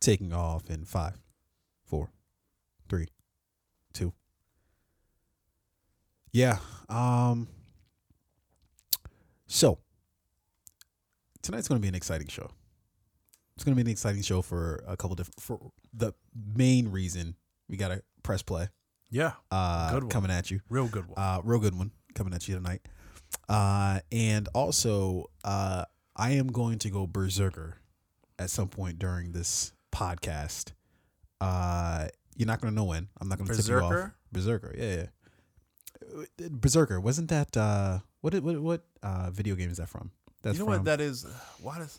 taking off in five, four, three, two. Yeah. Um. So tonight's going to be an exciting show. It's going to be an exciting show for a couple different. For the main reason we got to press play. Yeah, Uh, Good one. coming at you. real good one. Uh, real good one coming at you tonight. Uh, and also, uh, I am going to go berserker at some point during this podcast. Uh, you're not to know when. I'm not going to tip you off. Berserker? Berserker, yeah, yeah. Berserker wasn't that uh what what what uh video game is that from? That's you know from what that is? Why does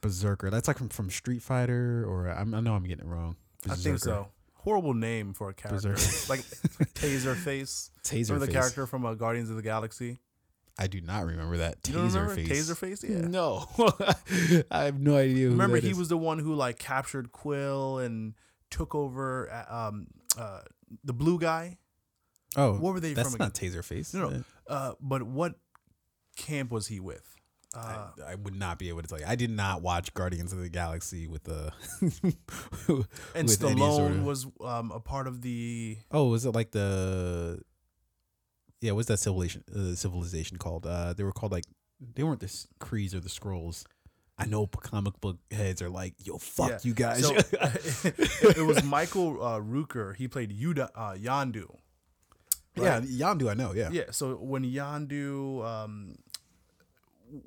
Berserker. That's like from, from Street Fighter or I'm, I know I'm getting it wrong. I think so? Horrible name for a character. Berserker. like Taser Face. Taser Remember the character from uh, Guardians of the Galaxy? I do not remember that. You Taser remember face. Taser Face? Yeah. No, I have no idea. Who Remember, he is. was the one who like captured Quill and took over uh, um, uh, the blue guy. Oh, What were they that's from not Taser face. No, no. Uh, but what camp was he with? Uh, I, I would not be able to tell you. I did not watch Guardians of the Galaxy with the. and with Stallone sort of- was um, a part of the. Oh, was it like the? Yeah, what's that civilization? Uh, civilization called? Uh, they were called like they weren't the S- Krees or the Skrulls. I know comic book heads are like, "Yo, fuck Yeah. you guys." So it, it was Michael uh, Rooker. He played Yuda, uh, Yondu. yeah, Yondu, I know. Yeah, Yeah. So when Yondu, um,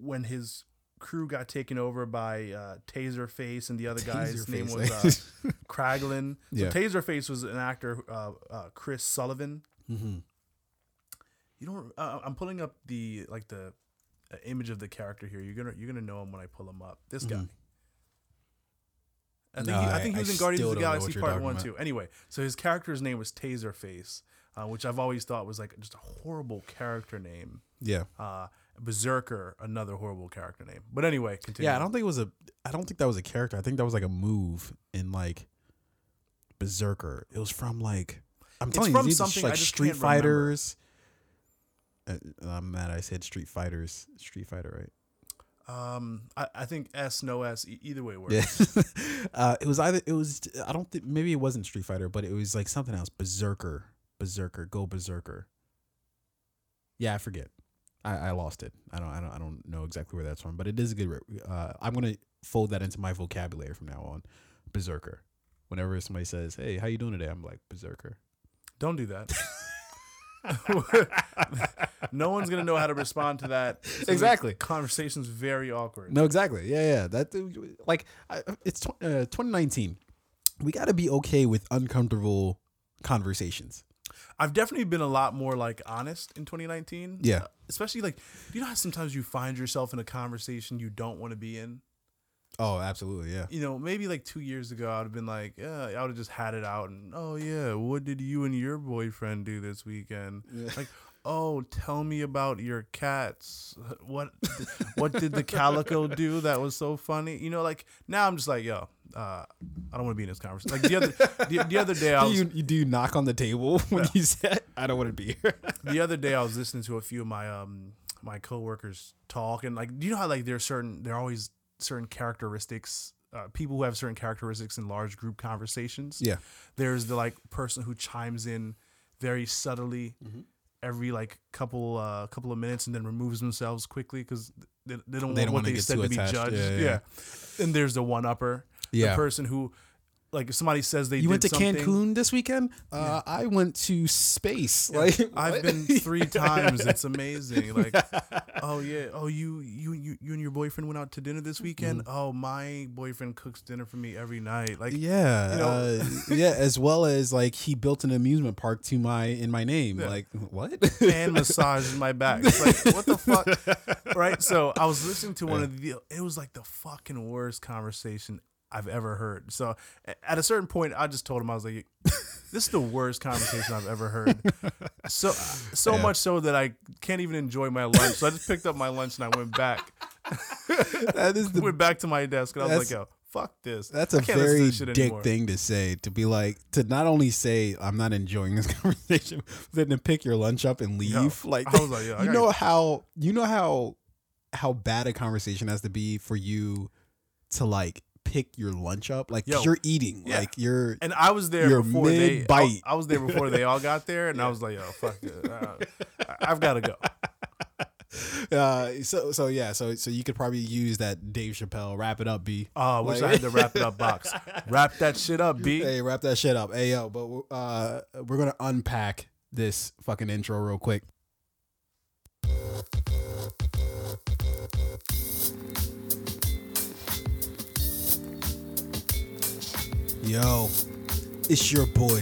when his crew got taken over by uh, Taserface and the other guy's name was Taserface. uh, Kraglin. So Yeah. Taserface was an actor, uh, uh, Chris Sullivan. You don't. Uh, I'm pulling up the like the uh, image of the character here. You're gonna you're gonna know him when I pull him up. This guy. Mhm. I think No, he, I I- think he I was in Guardians of the Galaxy Part One about. too. Anyway, so his character's name was Taserface, uh, which I've always thought was like just a horrible character name. yeah, Uh, Berserker, another horrible character name. But anyway, continue. yeah. I don't think it was a. I don't think that was a character. I think that was like a move in like Berserker. It was from like. I'm It's telling you, these like I Street can't remember. Uh, I'm mad. I said Street Fighters. Street Fighter, right? Um, I, I think S no S e- either way works. Yeah. uh, it was either it was I don't think maybe it wasn't Street Fighter, but it was like something else. Berserker, Berserker, go Berserker. Yeah, I forget. I, I lost it. I don't I don't I don't know exactly where that's from, but it is a good. Uh, I'm gonna fold that into my vocabulary from now on. Berserker. Whenever somebody says, "Hey, how you doing today?" I'm like Berserker. Don't do that. no one's gonna know how to respond to that. So Exactly. Conversation's very awkward. No, exactly. Yeah, yeah. That like I, it's tw- uh, 2019. We got to be okay with uncomfortable conversations. I've definitely been a lot more like honest in 2019. Yeah. Uh, especially like, you know how sometimes you find yourself in a conversation you don't want to be in. Oh, absolutely. Yeah. You know, maybe like two years ago, I would have been like, yeah, I would have just had it out and, oh yeah, what did you and your boyfriend do this weekend? Like, oh, tell me about your cats. What, what did the calico do that was so funny? You know, like now I'm just like, yo, uh, I don't want to be in this conversation. Like the other, the, the other day I Do was, you, do you knock on the table when you said, "I don't want to be here"? the other day I was listening to a few of my um my coworkers talk and like do you know how like there's certain they're always certain characteristics uh, people who have certain characteristics in large group conversations yeah. there's the like person who chimes in very subtly Mm-hmm. every like couple uh couple of minutes and then removes themselves quickly because they, they don't They want don't what they said to be judged Yeah, yeah, yeah. and there's the one upper Yeah. the person who like if somebody says they You went to something, Cancun this weekend. Uh, I went to space. Like I've what? been three times. It's amazing. Like, oh yeah, oh you you you you and your boyfriend went out to dinner this weekend. Oh, my boyfriend cooks dinner for me every night. Like, yeah, you know- uh, yeah. As well as like he built an amusement park to my in my name. Yeah. Like what? and massages my back. It's like, what the fuck? Right? So I was listening to one of the it was like the fucking worst conversation I've ever heard. So at a certain point I just told him I was like this is the worst conversation I've ever heard. So so Yeah. much so that I can't even enjoy my lunch. So I just picked up my lunch and I went back. that is the went back to my desk and I was like, yo, fuck this. That's a can't listen to very dick anymore. thing to say. To be like to not only say I'm not enjoying this conversation, but then to pick your lunch up and leave. like I was like, yo, you know how you know how how bad a conversation has to be for you to like pick your lunch up, Like Yo, you're eating, yeah. like you're. And I was there before they. mid-bite. I, I was there before they all got there, and I was like, "Yo, fuck it, I- I've got to go." Uh, so so yeah, so so you could probably use that Dave Chappelle wrap it up, B. Oh, I wish I Like- had the wrap it up box. Wrap that shit up, B. Hey, wrap that shit up. Hey yo, but uh, we're gonna unpack this fucking intro real quick. Yo, it's your boy,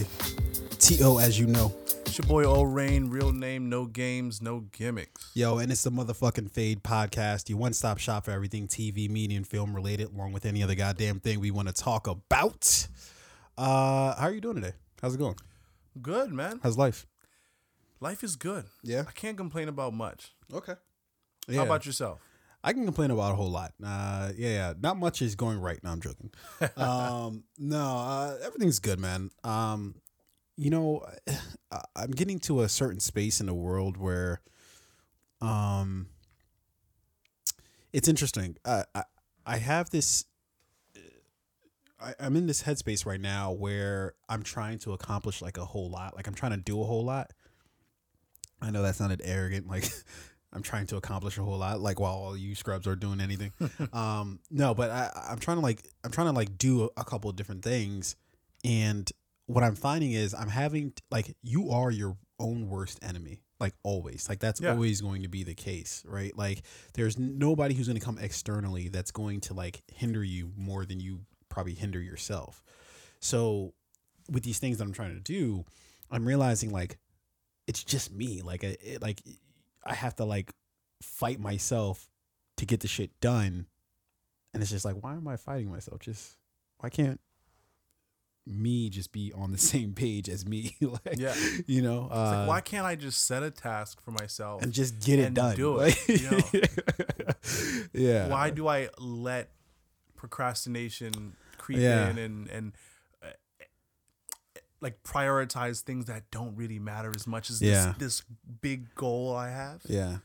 T.O. as you know. It's your boy O Rain, real name, no games, no gimmicks. Yo, and it's the motherfucking Fade podcast, your one stop shop for everything TV, media, and film related, along with any other goddamn thing we want to talk about. Uh, how are you doing today? How's it going? Good, man. How's life? Life is good. Yeah. I can't complain about much. Okay. Yeah. How about yourself? I can complain about a whole lot. Uh, yeah, yeah. Not much is going right. No, I'm joking. um, no, uh, everything's good, man. Um, you know, I- I'm getting to a certain space in the world where, um, it's interesting. Uh, I I have this. I, I'm in this headspace right now where I'm trying to accomplish like a whole lot. Like I'm trying to do a whole lot. I know that sounded arrogant. Like I'm trying to accomplish a whole lot. Like while all you scrubs are doing anything. um, no, but I, I'm trying to like I'm trying to like do a, couple of different things, and what I'm finding is I'm having like you are your own worst enemy. Like always, like that's Yeah. always going to be the case, right? Like there's nobody who's going to come externally that's going to like hinder you more than you probably hinder yourself. So with these things that I'm trying to do, I'm realizing like it's just me. Like it, like I have to like fight myself to get the shit done, and it's just like why am I fighting myself? Just why can't me just be on the same page as me? like Yeah. you know, It's uh, like, why can't I just set a task for myself? and just get it done? do it, Like- yeah. Why do I let procrastination creep Yeah. in and and like prioritize things that don't really matter as much as Yeah. this, this big goal I have? Yeah.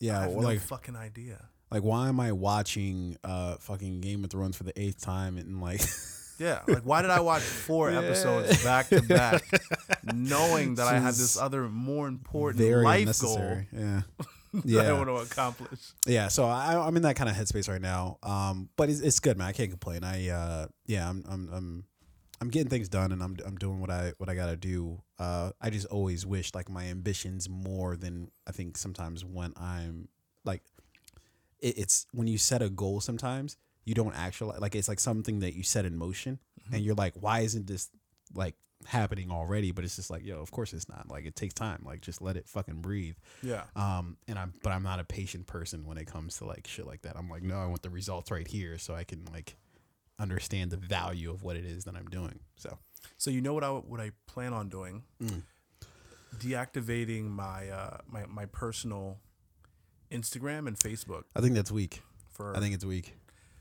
Yeah. I have or no like fucking idea. like why am I watching uh fucking Game of Thrones for the eighth time and like Yeah, like why did I watch four Yeah. episodes back to back, knowing that I had This other more important life unnecessary. Yeah. goal that I want to accomplish? yeah so I, i'm in that kind of headspace right now um but it's, it's good man i can't complain i uh yeah i'm i'm i'm i'm getting things done and i'm i'm doing what i what i gotta do. Uh i just always wish like my ambitions more than i think sometimes when i'm like it, it's when you set a goal sometimes you don't actually like it's like something that you set in motion and you're like why isn't this like happening already? But it's just like yo of course it's not. Like it takes time. Like just let it fucking breathe. Yeah, um and i'm but i'm not a patient person when it comes to like shit like that. I'm like no i want the results right here so i can like understand the value of what it is that i'm doing so So you know what I what I plan on doing? Mm. Deactivating my uh my my personal Instagram and Facebook i think that's weak for i think it's weak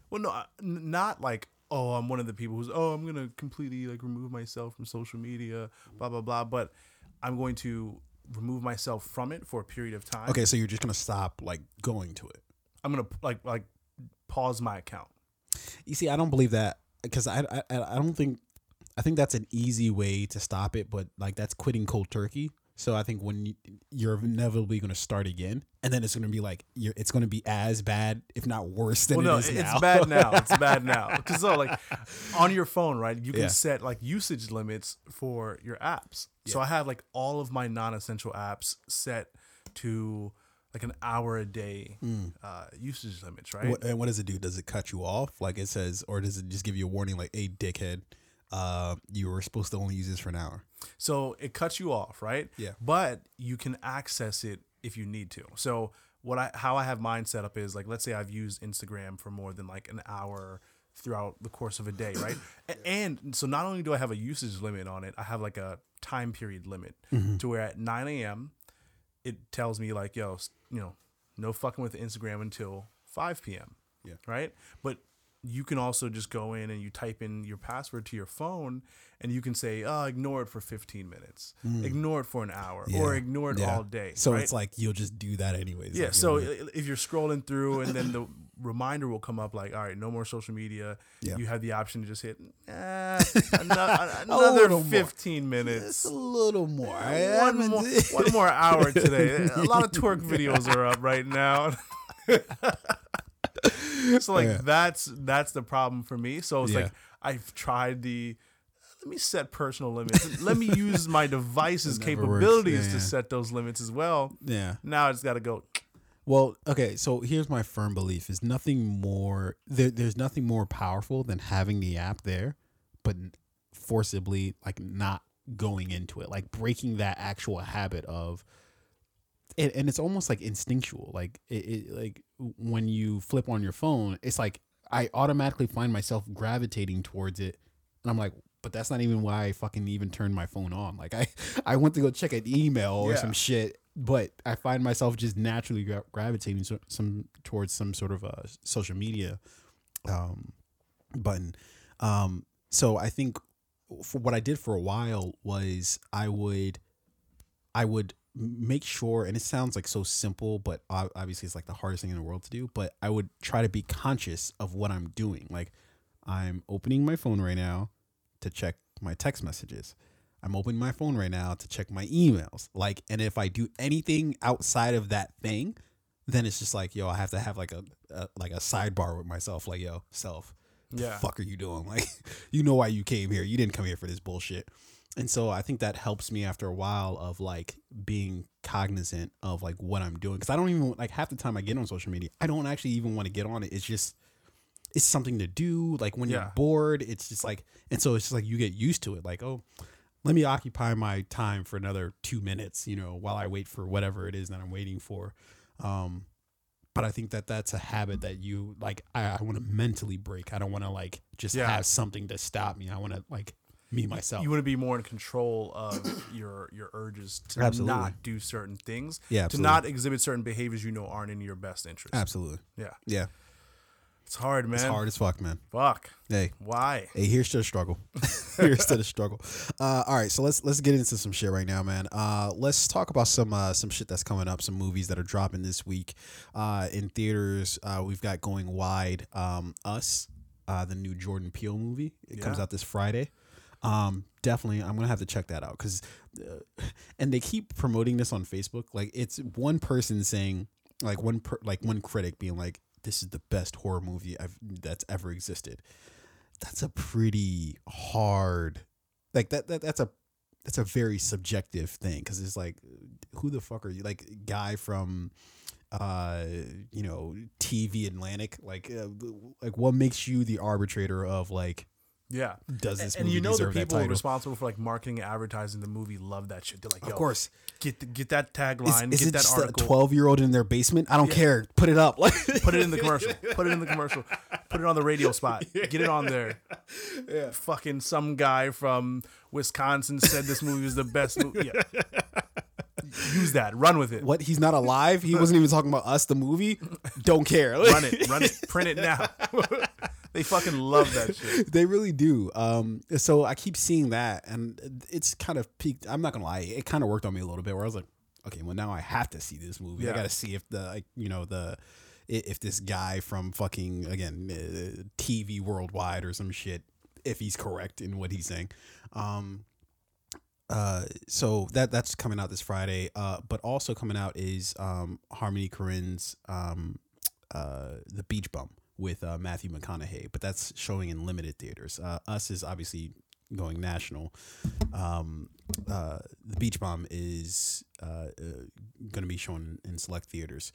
well no not like oh I'm one of the people who's oh I'm gonna completely like remove myself from social media blah blah blah but I'm going to remove myself from it for a period of time. okay so you're just gonna stop like going to it I'm gonna like like pause my account. You see i don't believe that because I, I i don't think i think that's an easy way to stop it but like that's quitting cold turkey so i think when you, you're inevitably going to start again and then it's going to be like you're, it's going to be as bad if not worse than well, no, it is it's now bad now. It's bad now because so like on your phone, right? You can Yeah. set like usage limits for your apps. So I have like all of my non-essential apps set to like an hour a day uh, usage limits, right? What, and what does it do? Does it cut you off? Like it says, or does it just give you a warning like, hey, dickhead, uh, you were supposed to only use this for an hour? So it cuts you off, right? Yeah. But you can access it if you need to. So what I how I have mine set up is like let's say I've used Instagram for more than like an hour throughout the course of a day, right? A- And so not only do I have a usage limit on it, I have like a time period limit to where at 9 a.m. it tells me like, yo, you know, no fucking with Instagram until 5 p.m. Yeah. Right. But you can also just go in and you type in your password to your phone and you can say, oh, ignore it for 15 minutes, ignore it for an hour, or Mm. Ignore it Yeah. all day. So right? it's like you'll just do that anyways. Yeah, like, so you know, if you're scrolling through and then the reminder will come up like, all right, no more social media. Yeah. You have the option to just hit eh, another, another little more. 15 it's minutes. a little more. One more, one more hour today. A lot of twerk videos are up right now. so like Yeah. that's that's the problem for me. So it's Yeah. like I've tried the let me set personal limits. let me use my device's It never works. capabilities Yeah, to set those limits as well. yeah. Now I just got to go. Well, okay, so here's my firm belief: is nothing more. There, there's nothing more powerful than having the app there, but forcibly like not going into it, like breaking that actual habit of. And, and it's almost like instinctual. Like it, it, like when you flip on your phone, it's like I automatically find myself gravitating towards it, and I'm like, but that's not even why I fucking even turned my phone on. Like I, I went to go check an email or Yeah. some shit, but I find myself just naturally gra- gravitating so, some towards some sort of a social media um, button. Um, so I think for what I did for a while was I would, I would make sure, and it sounds like so simple, but obviously it's like the hardest thing in the world to do. But I would try to be conscious of what I'm doing. Like I'm opening my phone right now to check my text messages. I'm opening my phone right now to check my emails. Like, and if I do anything outside of that thing, then it's just like, yo, I have to have like a, a like a sidebar with myself. Like, yo, self, the Yeah. fuck are you doing? Like, you know why you came here. You didn't come here for this bullshit. And so I think that helps me after a while of like being cognizant of like what I'm doing. Cause I don't even like half the time I get on social media, I don't actually even want to get on it. It's just, it's something to do. Like when Yeah. you're bored, it's just like, and so it's just like you get used to it. Like, oh, let me occupy my time for another two minutes, you know, while I wait for whatever it is that I'm waiting for. Um, but I think that that's a habit that you like. I, I want to mentally break. I don't want to like just Yeah. have something to stop me. I want to like me myself. You want to be more in control of your your urges to Absolutely. not do certain things, yeah, to not exhibit certain behaviors you know aren't in your best interest. absolutely. Yeah, Yeah, it's hard, man. it's hard as fuck, man. Fuck. Hey, Why? Hey, here's to the struggle. here's to the struggle. Uh, all right, so let's let's get into some shit right now, man. Uh, let's talk about some uh, some shit that's coming up, some movies that are dropping this week uh, in theaters. Uh, we've got going wide. Um, Us, uh, the new Jordan Peele movie. It comes out this Friday. Um, definitely, I'm gonna have to check that out because, uh, and they keep promoting this on Facebook. Like it's one person saying, like one per, like one critic being like, "This is the best horror movie I've that's ever existed." that's a pretty hard like that, that that's a that's a very subjective thing because it's like who the fuck are you like guy from uh you know tv atlantic like uh, like what makes you the arbitrator of like Yeah. does this movie. and you know the people responsible for like marketing and advertising the movie love that shit. They're like, of course get the, get that is, tagline, is get it that article, a 12 year old in their basement i don't Yeah. care put it up like put it in the commercial, put it in the commercial, put it on the radio spot, get it on there. Yeah. Fucking some guy from Wisconsin said this movie was the best movie. Yeah. Use that, run with it, what he's not alive he wasn't even talking about us the movie don't care run it, run it, print it now. They fucking love that shit. they really do. Um, so I keep seeing that, and it's kind of peaked. I'm not gonna lie, it kind of worked on me a little bit. Where I was like, okay, well now I have to see this movie. I got to see if the like you know the if this guy from fucking again uh, TV Worldwide or some shit if he's correct in what he's saying. Um, uh, so that that's coming out this Friday. Uh, but also coming out is um Harmony Korine's um uh the Beach Bum with uh, Matthew McConaughey, but that's showing in limited theaters. Uh, Us is obviously going national. Um, uh, the Beach Bum is uh, uh, going to be shown in select theaters,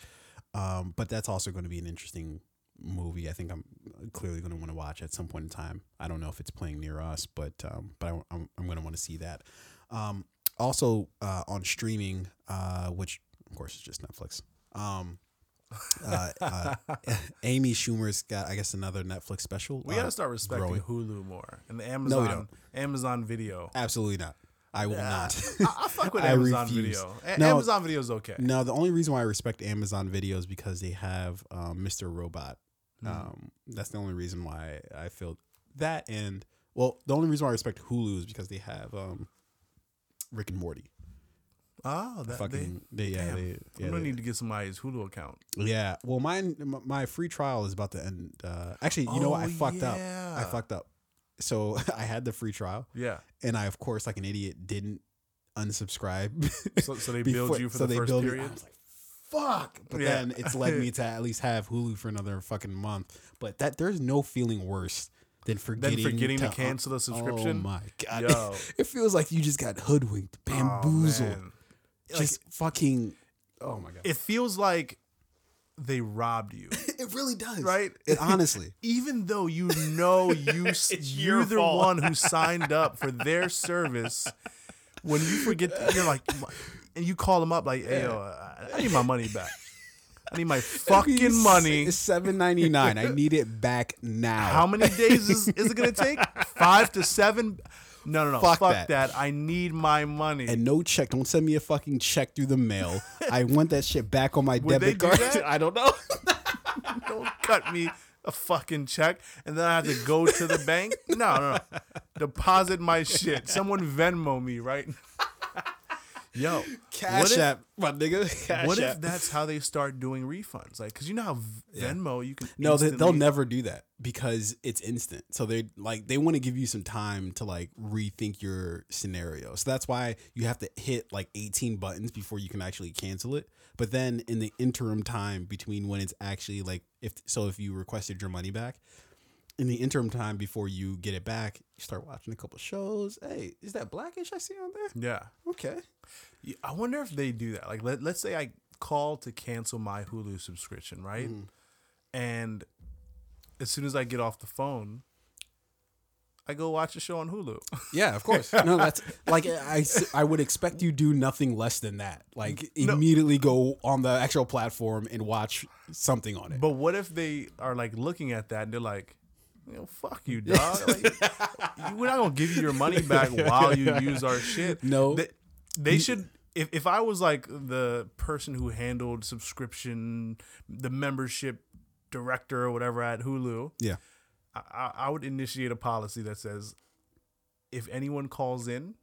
um, but that's also going to be an interesting movie. I think I'm clearly going to want to watch at some point in time. I don't know if it's playing near us, but um, but I, I'm I'm going to want to see that. Um, also uh, on streaming, uh, which of course is just Netflix. Uh, uh, Amy Schumer's got, I guess, another Netflix special. We uh, gotta start respecting growing. Hulu more and the Amazon No, we don't. Amazon Video. Absolutely not. I will not. I, I fuck with I Amazon refuse. Video. A- No. Amazon Video is okay. no, the only reason why I respect Amazon Video is because they have um, Mr. Robot Um, that's the only reason why I feel that. And well, the only reason why I respect Hulu is because they have um, Rick and Morty. Oh, that Fucking, they, yeah, damn. they, they, yeah, I'm gonna they- need to get somebody's Hulu account. yeah. Well, mine, my free trial is about to end. Uh, actually, you know what? I Oh, fucked up. I fucked up. So I had the free trial, Yeah. and I, of course, like an idiot, didn't unsubscribe. So, so they before- build you for so the they first me- period. Was like, fuck. But Yeah. then it's led me to at least have Hulu for another fucking month. But that there's no feeling worse than forgetting, forgetting to un- cancel the subscription? Oh my god. Yo. It feels like you just got hoodwinked, Oh, bamboozled. man. Just fucking Oh my god. It feels like they robbed you, It really does. right? It honestly. Even though you know you you're your the fault. one who signed up for their service, when you forget, you're like, and you call them up like, "Hey, yo, I- I need my money back. I need my fucking money." It's seven ninety nine. I need it back now. How many days is, is it gonna take? Five to seven? No, no, no. Fuck Fuck, that. that. I need my money. and no check. Don't send me a fucking check through the mail. I want that shit back on my Would debit do card. that? I don't know. Don't cut me a fucking check and then I have to go to the bank. No, no, no. Deposit my shit. Someone Venmo me, right? Yo, Cash if, app, my nigga. Cash what app. if that's how they start doing refunds? Like, cause you know how Venmo you can No, they, they'll never do that because it's instant. So they like they want to give you some time to like rethink your scenario. So that's why you have to hit like 18 buttons before you can actually cancel it. But then in the interim time between when it's actually like if so if you requested your money back, in the interim time before you get it back, you start watching a couple shows. Hey, is that blackish I see on there? Yeah. Okay. Yeah, I wonder if they do that. Like, let, let's say I call to cancel my Hulu subscription, right? Mm. And as soon as I get off the phone, I go watch a show on Hulu. Yeah, of course. No, that's like I, I would expect you do nothing less than that. Like immediately go on the actual platform and watch something on it. But what if they are like looking at that and they're like, you know, fuck you, dog. Like, we're not gonna give you your money back while you use our shit. No. they, they should. If if I was like the person who handled subscription, the membership director or whatever at Hulu, yeah. I, I- I would initiate a policy that says, if anyone calls in,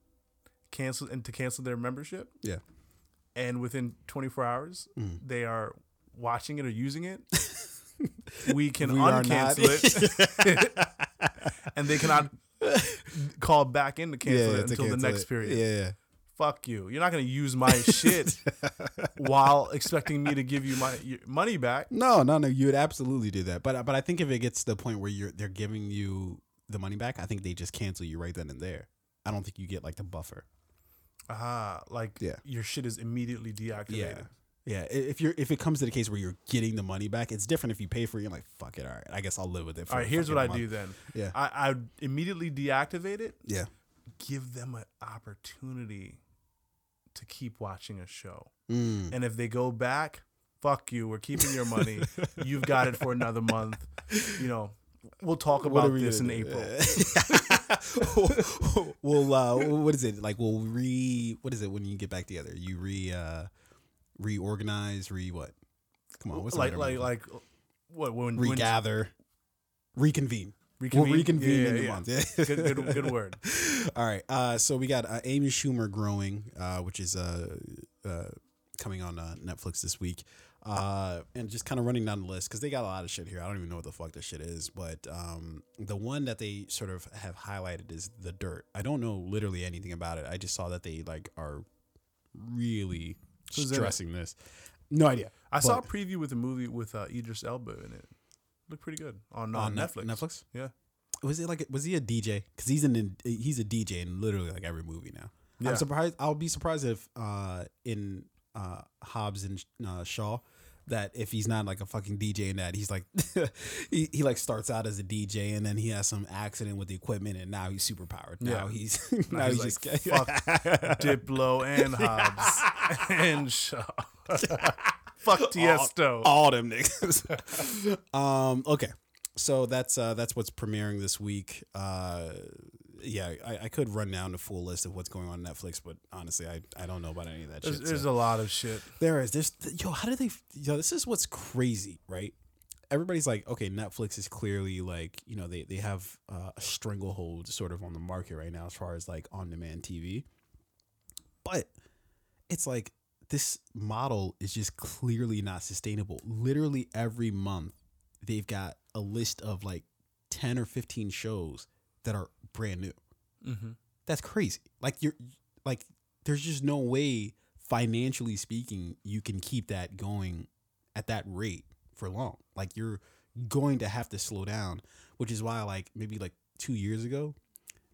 cancel and to cancel their membership, Yeah. and within 24 hours Mm. they are watching it or using it, we can We uncancel it, and they cannot call back in to cancel it to until the next it. period. Yeah. Fuck you! You're not gonna use my shit while expecting me to give you my your money back. No, no, no. You would absolutely do that. But but I think if it gets to the point where you're they're giving you the money back, I think they just cancel you right then and there. I don't think you get like the buffer. Ah, like Yeah. your shit is immediately deactivated. Yeah, i- if you're if it comes to the case where you're getting the money back, it's different if you pay for it. You're like, fuck it, all right. I guess I'll live with it. For All right, here's what I do then. Yeah. I I immediately deactivate it. Yeah, Give them an opportunity to keep watching a show. Mm. And if they go back, fuck you. We're keeping your money. You've got it for another month. You know, we'll talk about this in? April. we'll uh, what is it like? We'll re what is it when you get back together? You re uh, reorganize, re what? Come on, what's like like like what when for? when- regather, reconvene. reconvene? We'll reconvene Yeah, in the yeah, month. yeah. Yeah. good, good, good word. All right. Uh, so we got uh, Amy Schumer growing, uh, which is uh, uh, coming on uh, Netflix this week. Uh, and just kind of running down the list because they got a lot of shit here. I don't even know what the fuck this shit is, but um, the one that they sort of have highlighted is the dirt. I don't know literally anything about it. I just saw that they like are really Who's stressing this. No idea. I saw a preview with a movie with uh, Idris Elba in it. Looked pretty good on, uh, on Netflix. Netflix. Yeah. Was it like was he a DJ? Because he's an he's a DJ in literally like every movie now. Yeah. I'm surprised. I'll be surprised if uh, in uh, Hobbs and uh, Shaw that if he's not like a fucking DJ and that he's like he, he like starts out as a DJ and then he has some accident with the equipment and now he's super powered. Now Yeah. he's now, Now he's, he's just like, Diplo and Hobbs and Shaw. Fuck Tiesto. all them niggas. um, okay, so that's uh, that's what's premiering this week. Uh, yeah, I, I could run down the full list of what's going on Netflix, but honestly, I, I don't know about any of that there's, shit. there's so. a lot of shit. There is. There's yo. How do they? Yo, this is what's crazy, right? everybody's like, okay, Netflix is clearly like, you know, they they have uh, a stranglehold sort of on the market right now as far as like on demand TV. But it's like this model is just clearly not sustainable. Literally every month, they've got a list of like ten or fifteen shows that are brand new. Mm-hmm. That's crazy. Like you're like, there's just no way financially speaking you can keep that going at that rate for long. Like you're going to have to slow down, which is why like maybe like two years ago,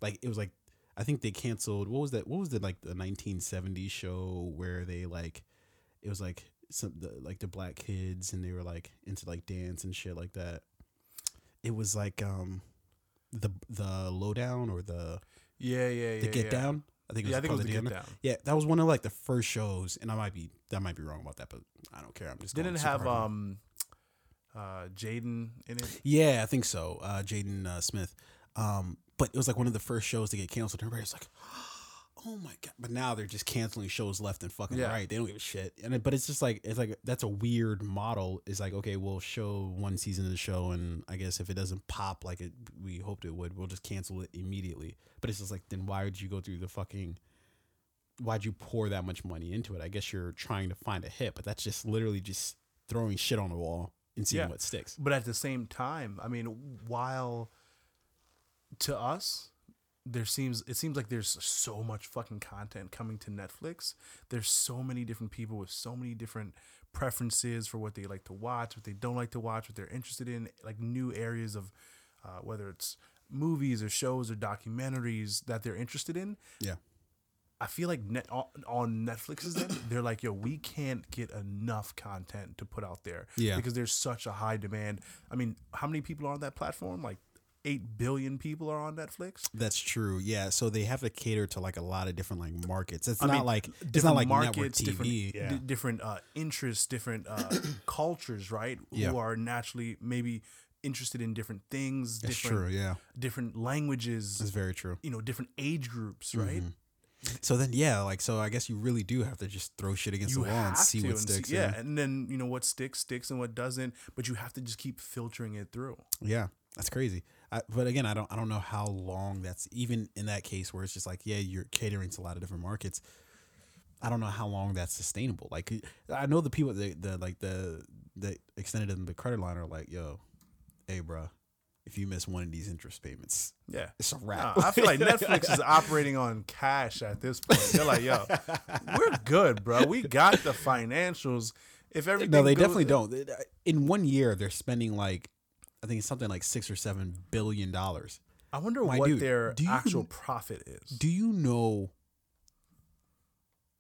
like it was like I think they canceled what was that? What was the like the 1970s show where they like it was like some the, like the black kids and they were like into like dance and shit like that. It was like um the the lowdown or the Yeah, yeah, yeah. the get yeah. down. I think it was Yeah, I think it was the Get Down. Yeah, that was one of like the first shows, and I might be that might be wrong about that, but I don't care. I'm just Didn't have um, uh, Jaden in it? Yeah, I think so. Uh, Jaden uh, Smith. Um, but it was like one of the first shows to get canceled. Everybody was like, "Oh my god!" But now they're just canceling shows left and fucking Yeah. right. They don't give a shit. And but it's just like it's like that's a weird model. It's like okay, we'll show one season of the show, and I guess if it doesn't pop like it we hoped it would, we'll just cancel it immediately. But it's just like then why would you go through the fucking why'd you pour that much money into it? I guess you're trying to find a hit, but that's just literally just throwing shit on the wall and seeing Yeah. what sticks. But at the same time, I mean, while to us, there seems it seems like there's so much fucking content coming to Netflix. There's so many different people with so many different preferences for what they like to watch, what they don't like to watch, what they're interested in, like new areas of uh, whether it's movies or shows or documentaries that they're interested in. Yeah. I feel like net on, Netflix's end, they're like, yo, we can't get enough content to put out there. Yeah. Because there's such a high demand. I mean, how many people are on that platform? Like eight billion people are on Netflix. That's true. Yeah. So they have to cater to like a lot of different like markets. It's I not mean, like it's not like network TV. different, yeah. di- different uh, interests, different uh, cultures, right? Yeah. Who are naturally maybe interested in different things, That's different true. Yeah. different languages, That's very true. you know, different age groups, right? Mhm. So then, yeah, like so, I guess you really do have to just throw shit against you the wall and see what and sticks. yeah, and then you know what sticks sticks and what doesn't, but you have to just keep filtering it through. Yeah, that's crazy. I, but again, I don't I don't know how long that's even in that case where it's just like yeah, you're catering to a lot of different markets. I don't know how long that's sustainable. Like I know the people that the like the the extended in the credit line are like, yo, hey, bro, if you miss one of these interest payments, Yeah. it's a Nah, wrap. I feel like Netflix is operating on cash at this point. They're like, yo, we're good, bro. We got the financials. If everything no, they goes- definitely don't. In one year, they're spending like I think it's something like six or seven billion dollars. I wonder My what dude, their you- actual profit is. Do you know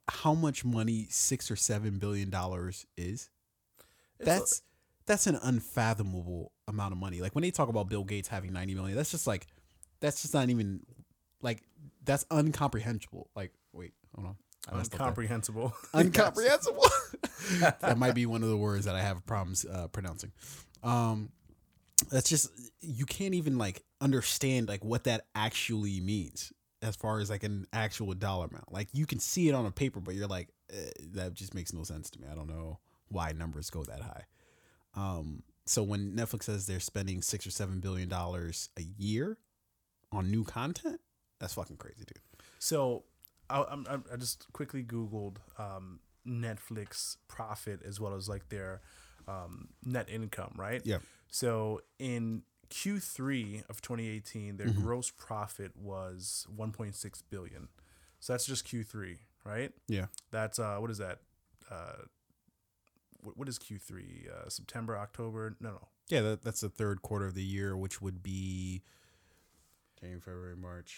how much money six or seven billion dollars is? It's a- That's that's an unfathomable amount of money. Like when they talk about Bill Gates having ninety million, that's just like that's just not even like that's uncomprehensible. Like wait, hold on. I messed up there. Uncomprehensible. that might be one of the words that I have problems uh, pronouncing. Um, that's just you can't even like understand like what that actually means as far as like an actual dollar amount. Like you can see it on a paper, but you're like eh, that just makes no sense to me. I don't know why numbers go that high. Um, so when Netflix says they're spending six or seven billion dollars a year on new content, that's fucking crazy, dude. So I, I'm- I just quickly Googled um, Netflix profit as well as like their um, net income, right? Yeah. So in Q3 of 2018, their Mhm. gross profit was 1.6 billion. So that's just Q3, right? Yeah. That's uh, what is that? Uh, what, what is Q3? Uh, September, October? No, no. Yeah, that, that's the third quarter of the year, which would be January, February, March,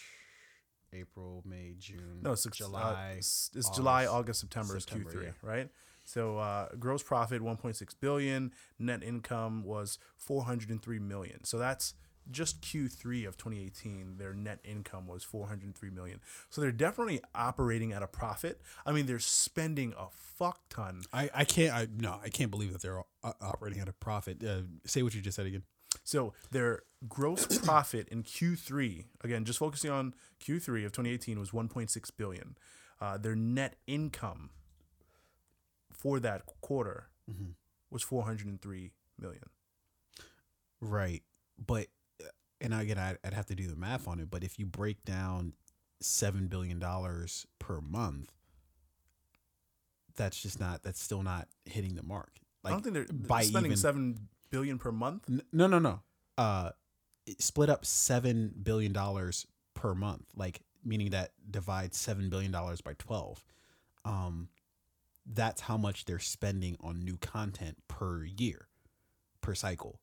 April, May, June. No, it's July. July. it's it's July, August, August, September, September, is Q3, yeah. right? So uh, gross profit 1.6 billion, net income was 403 million. So that's just Q3 of 2018. Their net income was 403 million. So they're definitely operating at a profit. I mean, they're spending a fuck ton. I, I can't. I no, I can't believe that they're operating at a profit. Uh, say what you just said again. So their gross profit in Q3, again, just focusing on Q3 of 2018, was 1.6 billion. Uh, their net income for that quarter Mhm. was 403 million. Right. But and again, I'd, I'd have to do the math on it. But if you break down seven billion dollars per month, that's just not. That's still not hitting the mark. I don't think they're by spending even- seven billion per month. N- No, no, no. Uh, split up seven billion dollars per month, like meaning that divide seven billion dollars by twelve. Um, that's how much they're spending on new content per year, per cycle.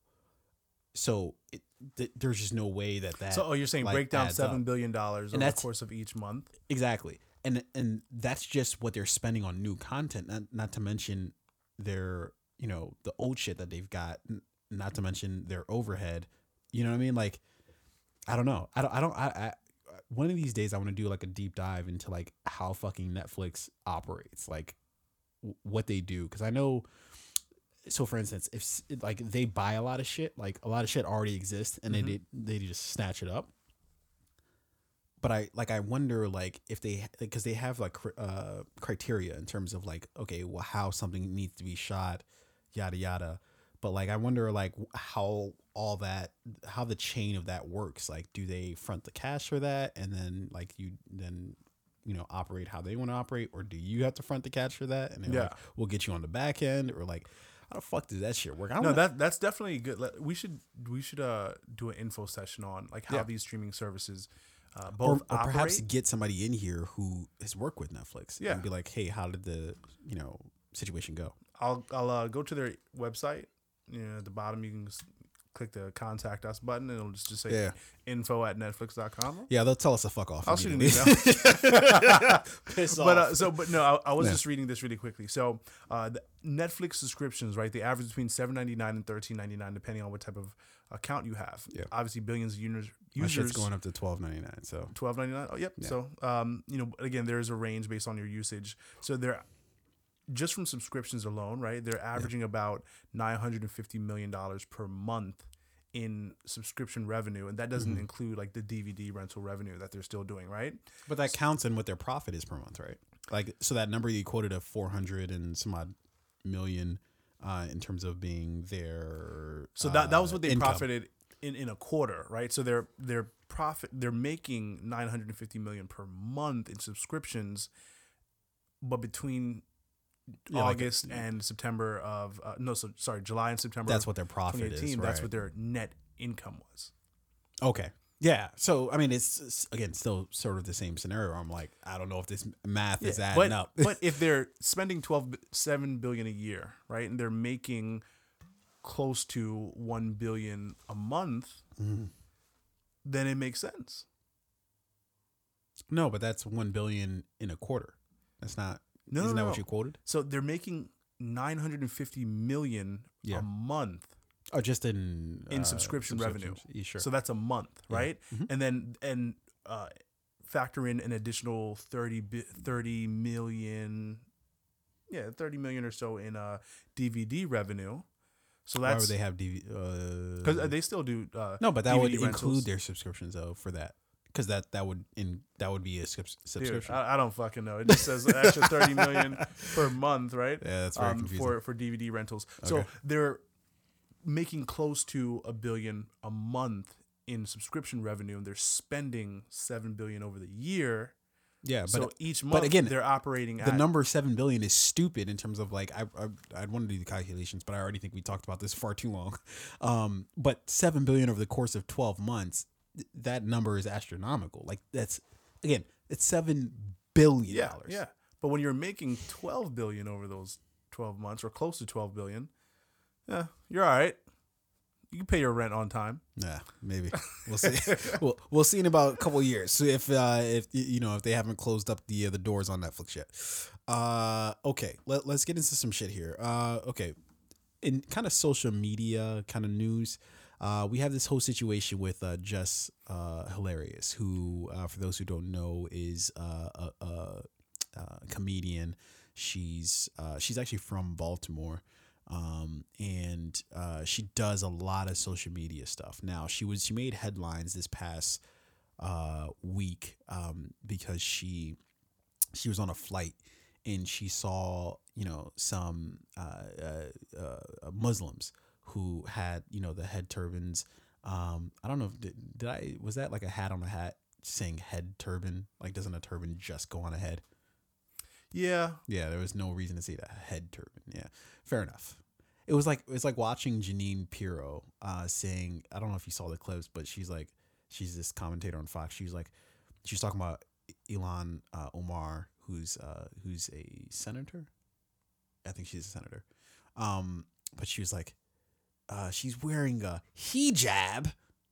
So it, th- there's just no way that that. So, oh, you're saying like, break down seven up. billion dollars over the course of each month. Exactly. And and that's just what they're spending on new content, not not to mention their, you know, the old shit that they've got, not to mention their overhead. You know what I mean? Like I don't know. I don't I don't I, I one of these days I want to do like a deep dive into like how fucking Netflix operates, like what they do cuz I know so for instance, if like they buy a lot of shit, like a lot of shit already exists and Mhm. they they just snatch it up. But I like I wonder like if they because they have like uh criteria in terms of like okay well how something needs to be shot yada yada. But like I wonder like how all that how the chain of that works. Like do they front the cash for that and then like you then you know operate how they want to operate or do you have to front the cash for that and Yeah. like we'll get you on the back end or like how the fuck does that shit work I No, wanna- that that's definitely good. We should we should uh do an info session on like how Yeah. these streaming services uh, both or perhaps get somebody in here who has worked with Netflix Yeah. and be like hey how did the you know situation go I'll I'll uh, go to their website. You know, at the bottom you can click the contact us button and it'll just, just say Yeah. info at netflix.com. Yeah, they'll tell us to fuck off. I'll shoot an email. Piss but off. uh, so but no, I, I was Yeah. just reading this really quickly. So uh, the Netflix subscriptions, right? They average between seven ninety nine and thirteen ninety nine, depending on what type of account you have. Yeah. Obviously, billions of users. My shit's users going up to twelve ninety nine. So Twelve ninety nine. Oh, yep. Yeah. So, um, you know, again, there is a range based on your usage. So they're just from subscriptions alone, right? They're averaging about nine hundred and fifty million dollars per month in subscription revenue, and that doesn't Mm-hmm. include like the DVD rental revenue that they're still doing, right? but that counts in what their profit is per month, right? Like so that number you quoted of four hundred and some odd million uh, in terms of being their So that that was uh, what they income. profited in in a quarter, right? So their their profit they're making nine hundred and fifty million per month in subscriptions, but between Yeah, like- August and September of uh, no, so sorry, July and September. That's what their profit is. Right? That's what their net income was. Okay. Yeah. So I mean, it's, again still sort of the same scenario. I'm like, I don't know if this math is adding but, up. but if they're spending 12 b- 7 billion a year, right? And they're making close to 1 billion a month, Mhm. then it makes sense. no, but that's one billion in a quarter. That's not. No, isn't no, that no. what you quoted? So they're making 950 million Yeah. a month. Oh, just in In uh, subscription revenue. Yeah, sure. So that's a month, Yeah. right? Mhm. And then and uh, factor in an additional 30 30 million yeah, 30 million or so in uh DVD revenue. So Why that's would they have DV? Because Uh, they still do. Uh, no, but that would DVD include rentals. their subscriptions though for that, because that that would in that would be a subs- dude, subscription. I, I don't fucking know. It just says extra thirty million per month, right? yeah, that's very Um, confusing. for for DVD rentals. So they're making close to a billion a month in subscription revenue, and they're spending seven billion over the year. yeah, but so each month, but again, they're operating the number seven billion is stupid in terms of like I I I'd want to do the calculations, but I already think we talked about this far too long. Um, but seven billion over the course of twelve months, th- that number is astronomical. Like that's again, it's seven billion yeah, dollars. yeah. But when you're making twelve billion over those twelve months, or close to twelve billion, yeah, you're all right. You can pay your rent on time. Yeah, maybe we'll see. we'll we'll see in about a couple of years. So if uh if you know if they haven't closed up the uh, the doors on Netflix yet. Uh, okay. Let let's get into some shit here. Uh, okay. In kind of social media kind of news, uh, we have this whole situation with uh, Jess uh, Hilarious, who, uh, for those who don't know, is uh, a, a, a comedian. She's uh, she's actually from Baltimore, um, and uh, she does a lot of social media stuff. Now she was she made headlines this past uh, week um, because she she was on a flight and she saw you know some uh, uh, uh, Muslims who had you know the head turbans. Um, I don't know. If, did, did I was that like a hat on a hat saying head turban? Like, doesn't a turban just go on a head? Yeah. Yeah, there was no reason to say that head turban. Yeah, fair enough. It was like it's like watching Jeanine Pirro uh, saying I don't know if you saw the clips, but she's like she's this commentator on Fox. She's like she's talking about Ilhan uh, Omar, who's uh, who's a senator. I think she's a senator. Um, but she was like, uh, she's wearing a hijab.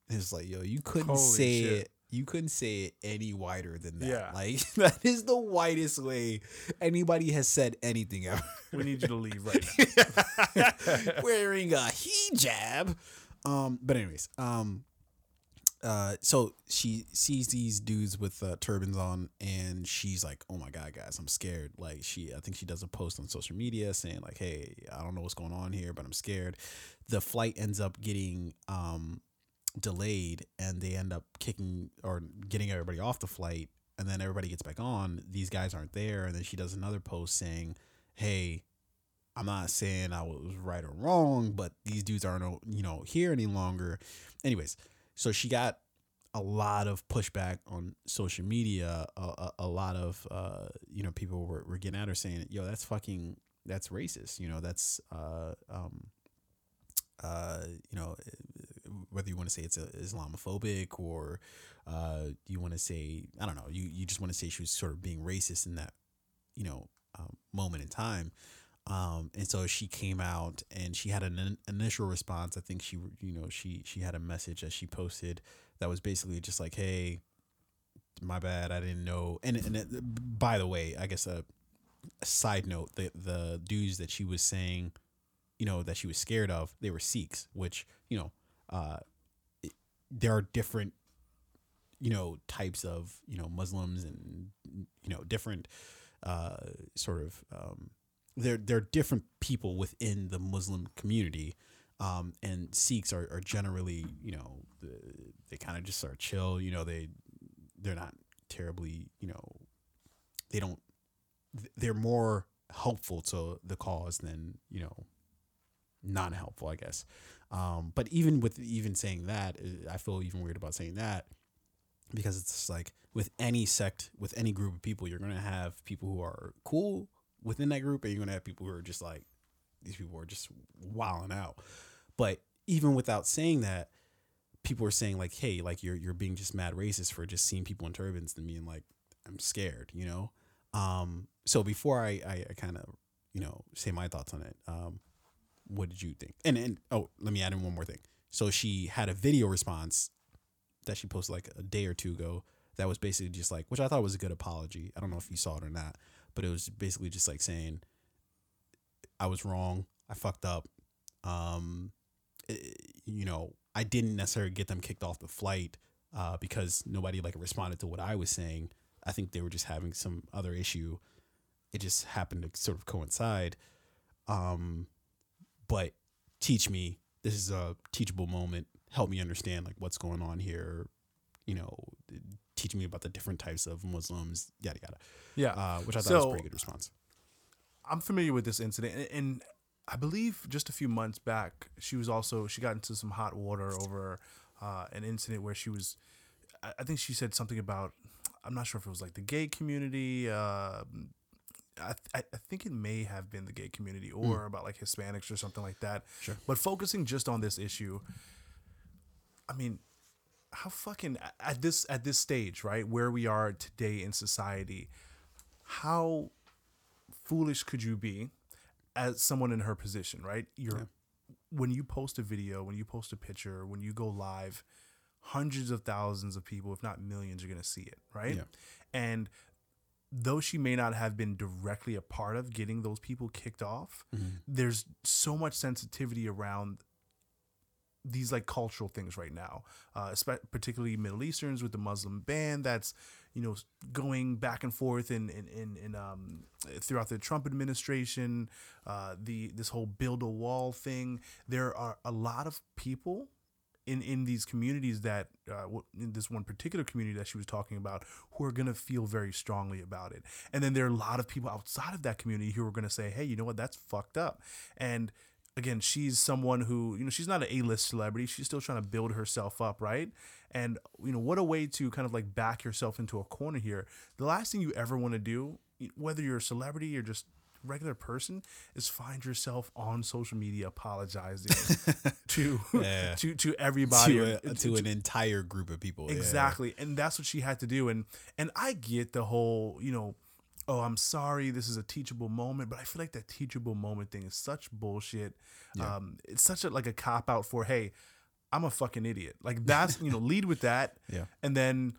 And it's like, yo, you couldn't Holy say shit. it. You couldn't say it any whiter than that. Yeah. Like that is the whitest way anybody has said anything ever. We need you to leave right now. wearing a hijab. Um, but anyways, um, uh, so she sees these dudes with uh, turbans on, and she's like, "Oh my god, guys, I'm scared." Like she, I think she does a post on social media saying like, "Hey, I don't know what's going on here, but I'm scared." The flight ends up getting um delayed, and they end up kicking or getting everybody off the flight, and then everybody gets back on. These guys aren't there, and then she does another post saying, "Hey." I'm not saying I was right or wrong, but these dudes aren't, you know, here any longer. Anyways, so she got a lot of pushback on social media. A, a, a lot of, uh, you know, people were, were getting at her saying, yo, that's fucking, that's racist. You know, that's, uh, um, uh, you know, whether you want to say it's a Islamophobic or uh, you want to say, I don't know, you, you just want to say she was sort of being racist in that, you know, um, moment in time. Um, and so she came out and she had an in- initial response. I think she, you know, she she had a message that she posted that was basically just like, "Hey, my bad, I didn't know." And and it, by the way, I guess a, a side note: the the dudes that she was saying, you know, that she was scared of, they were Sikhs, which you know, uh, it- there are different, you know, types of you know Muslims and you know different, uh, sort of. Um, they're they're different people within the Muslim community, um, and Sikhs are, are generally you know the, they kind of just are chill. You know they they're not terribly you know they don't they're more helpful to the cause than you know not helpful I guess. Um, but even with even saying that, I feel even weird about saying that because it's like with any sect, with any group of people, you're gonna have people who are cool within that group, and you're gonna have people who are just like these people are just wilding out. But even without saying that, people are saying like, "Hey, like you're you're being just mad racist for just seeing people in turbans and being like, I'm scared," you know. Um, so before I I, I kind of you know say my thoughts on it, um, what did you think? And and oh, let me add in one more thing. So she had a video response that she posted like a day or two ago that was basically just like which I thought was a good apology. I don't know if you saw it or not, but it was basically just like saying I was wrong. I fucked up. Um eh, you know, I didn't necessarily get them kicked off the flight uh, because nobody like responded to what I was saying. I think they were just having some other issue. It just happened to sort of coincide. Um, but teach me. This is a teachable moment. Help me understand like what's going on here. You know, teach me about the different types of Muslims. Yada yada. Yeah. Uh, which I thought was a pretty good response. I'm familiar with this incident, and, I believe just a few months back, she was also she got into some hot water over uh, an incident where she was. I, think she said something about. I'm not sure if it was like the gay community. Uh, I, I I think it may have been the gay community or about like Hispanics or something like that. Sure. But focusing just on this issue, I mean, how fucking at this at this stage, right, where we are today in society, how foolish could you be as someone in her position, right? You're when you post a video, when you post a picture, when you go live, hundreds of thousands of people, if not millions, are gonna see it, right? Yeah. And though she may not have been directly a part of getting those people kicked off, mm-hmm. there's so much sensitivity around these like cultural things right now, uh, particularly Middle Easterns with the Muslim ban that's you know going back and forth in in in, in um, throughout the Trump administration, uh, the this whole build a wall thing. There are a lot of people in in these communities that uh, in this one particular community that she was talking about who are going to feel very strongly about it. And then there are a lot of people outside of that community who are going to say hey you know what? That's fucked up. And again, she's someone who, you know, she's not an A-list celebrity. She's still trying to build herself up, right? And, you know, what a way to kind of like back yourself into a corner here. The last thing you ever want to do, whether you're a celebrity or just regular person, is find yourself on social media apologizing to Yeah. to to everybody to, or- a, to an entire group of people. Yeah. Exactly. And that's what she had to do. And and I get the whole, you know, oh, I'm sorry, this is a teachable moment, but I feel like that teachable moment thing is such bullshit. Um, it's such a like a cop out for, hey, I'm a fucking idiot. Like that's you know, lead with that. Yeah. And then,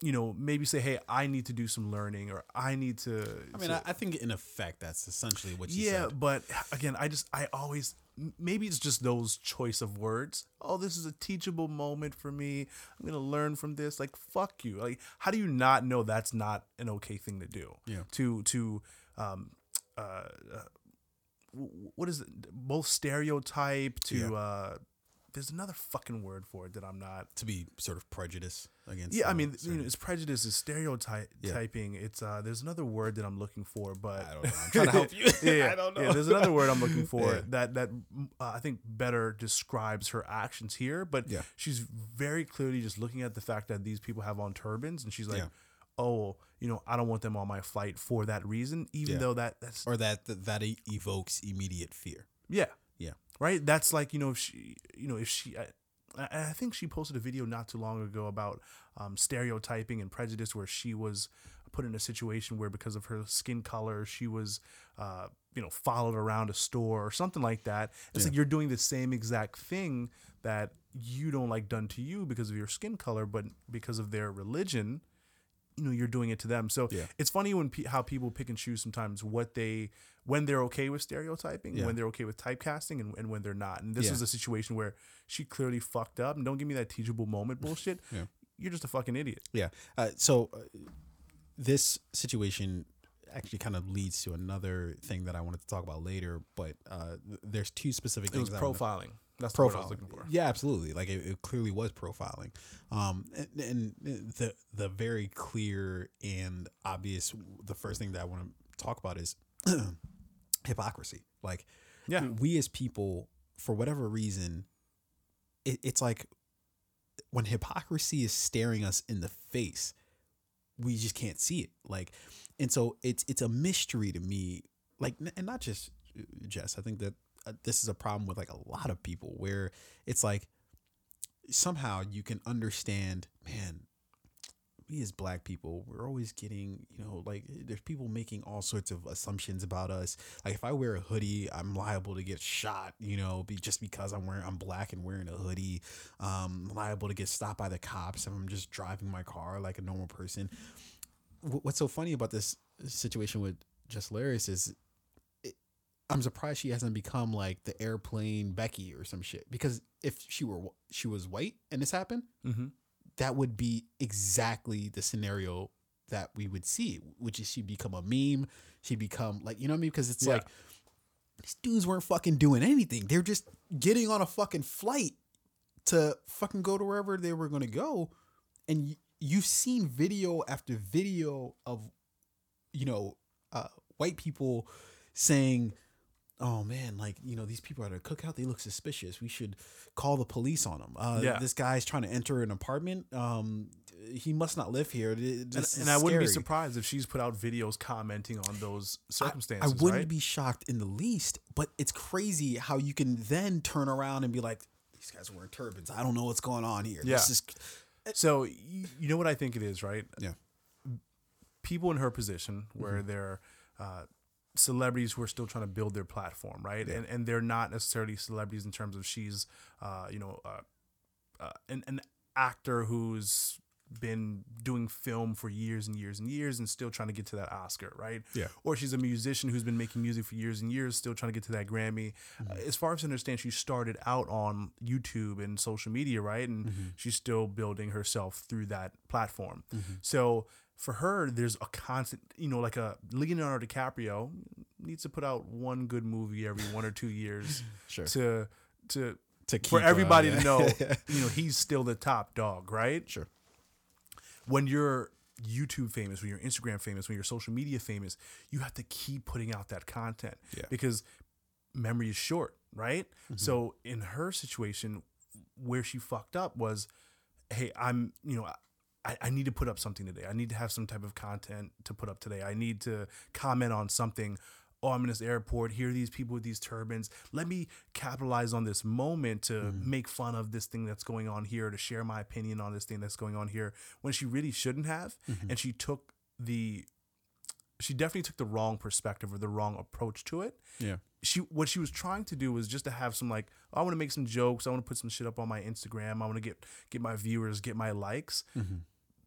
you know, maybe say, hey, I need to do some learning or I need to I mean, I, I think in effect that's essentially what you yeah, said. Yeah, but again, I just I always maybe it's just those choice of words. Oh, this is a teachable moment for me. I'm gonna learn from this. Like fuck you. Like how do you not know that's not an okay thing to do? Yeah. To to um uh, uh what is it? Both stereotype to Yeah. uh. There's another fucking word for it that I'm not. To be sort of prejudice against. Yeah, I mean, you know, it's prejudice, it's stereotyping. It's uh, there's another word that I'm looking for, but I don't know. I'm trying to help you. yeah, yeah. I don't know. Yeah, there's another word I'm looking for Yeah. that that uh, I think better describes her actions here. But Yeah. she's very clearly just looking at the fact that these people have on turbans, and she's like, Yeah. "Oh, you know, I don't want them on my flight for that reason." Even Yeah. though that that's or that that, that evokes immediate fear. yeah, Yeah. Right. That's like you know if she you know if she. I, I think she posted a video not too long ago about um, stereotyping and prejudice, where she was put in a situation where because of her skin color, she was, uh, you know, followed around a store or something like that. It's like you're doing the same exact thing that you don't like done to you because of your skin color, but because of their religion, you know, you're doing it to them. So Yeah. it's funny when pe- how people pick and choose sometimes what they when they're okay with stereotyping, Yeah. when they're okay with typecasting, and, and when they're not. And this Yeah. is a situation where she clearly fucked up. And don't give me that teachable moment bullshit. Yeah. You're just a fucking idiot. Yeah. Uh, so uh, this situation actually kind of leads to another thing that I wanted to talk about later, but uh, there's two specific It was things. Wanna- profiling. That's I was looking for. Yeah, absolutely. Like it, it clearly was profiling. Um, and, and the the very clear and obvious. The first thing that I want to talk about is hypocrisy. Like, Yeah. we as people, for whatever reason, it, it's like when hypocrisy is staring us in the face, we just can't see it. Like, and so it's it's a mystery to me. Like, and not just uh, Jess. I think that uh, this is a problem with like a lot of people where it's like somehow you can understand, man. We as black people, we're always getting, you know, like there's people making all sorts of assumptions about us. Like if I wear a hoodie, I'm liable to get shot, you know, be just because I'm wearing I'm black and wearing a hoodie. Um, liable to get stopped by the cops if I'm just driving my car like a normal person. Wh- What's so funny about this situation with Jess Hilarious is I'm surprised she hasn't become like the airplane Becky or some shit. Because if she were she was white and this happened, Mm-hmm. that would be exactly the scenario that we would see, which is she become a meme. She become like you know what I mean? Because it's Yeah. like these dudes weren't fucking doing anything. They're just getting on a fucking flight to fucking go to wherever they were gonna go, and y- you've seen video after video of you know uh, white people saying oh man, like you know these people at a cookout, they look suspicious. We should call the police on them. Uh, Yeah. This guy's trying to enter an apartment. Um, he must not live here. And, and I wouldn't be surprised if she's put out videos commenting on those circumstances. I, wouldn't right? be shocked in the least, but it's crazy how you can then turn around and be like, these guys are wearing turbans. I don't know what's going on here. Yeah. This is So you, know what I think it is, right? Yeah. People in her position Mm-hmm. where they're uh, celebrities who are still trying to build their platform, right? Yeah. And and they're not necessarily celebrities in terms of she's, uh, you know, uh, uh, an an actor who's been doing film for years and years and years and still trying to get to that Oscar, right? Yeah. Or she's a musician who's been making music for years and years, still trying to get to that Grammy. Mm-hmm. Uh, as far as I understand, she started out on YouTube and social media, right? And Mm-hmm. she's still building herself through that platform. Mm-hmm. So for her, there's a constant, you know, like a Leonardo DiCaprio needs to put out one good movie every one or two years sure to to to keep, for uh, everybody yeah. to know, you know, he's still the top dog, right? sure. when you're YouTube famous, when you're Instagram famous, when you're social media famous, you have to keep putting out that content. Yeah. Because memory is short, right? So in her situation, where she fucked up was, hey, I'm, you know, I, I need to put up something today. I need to have some type of content to put up today. I need to comment on something. Oh, I'm in this airport. Here are these people with these turbans. Let me capitalize on this moment to mm-hmm. make fun of this thing that's going on here, to share my opinion on this thing that's going on here, when she really shouldn't have. Mm-hmm. And she took the, she definitely took the wrong perspective or the wrong approach to it Yeah. she what she was trying to do was just to have some like oh, I want to make some jokes. I want to put some shit up on my Instagram. I want to get get my viewers, get my likes. Mm-hmm.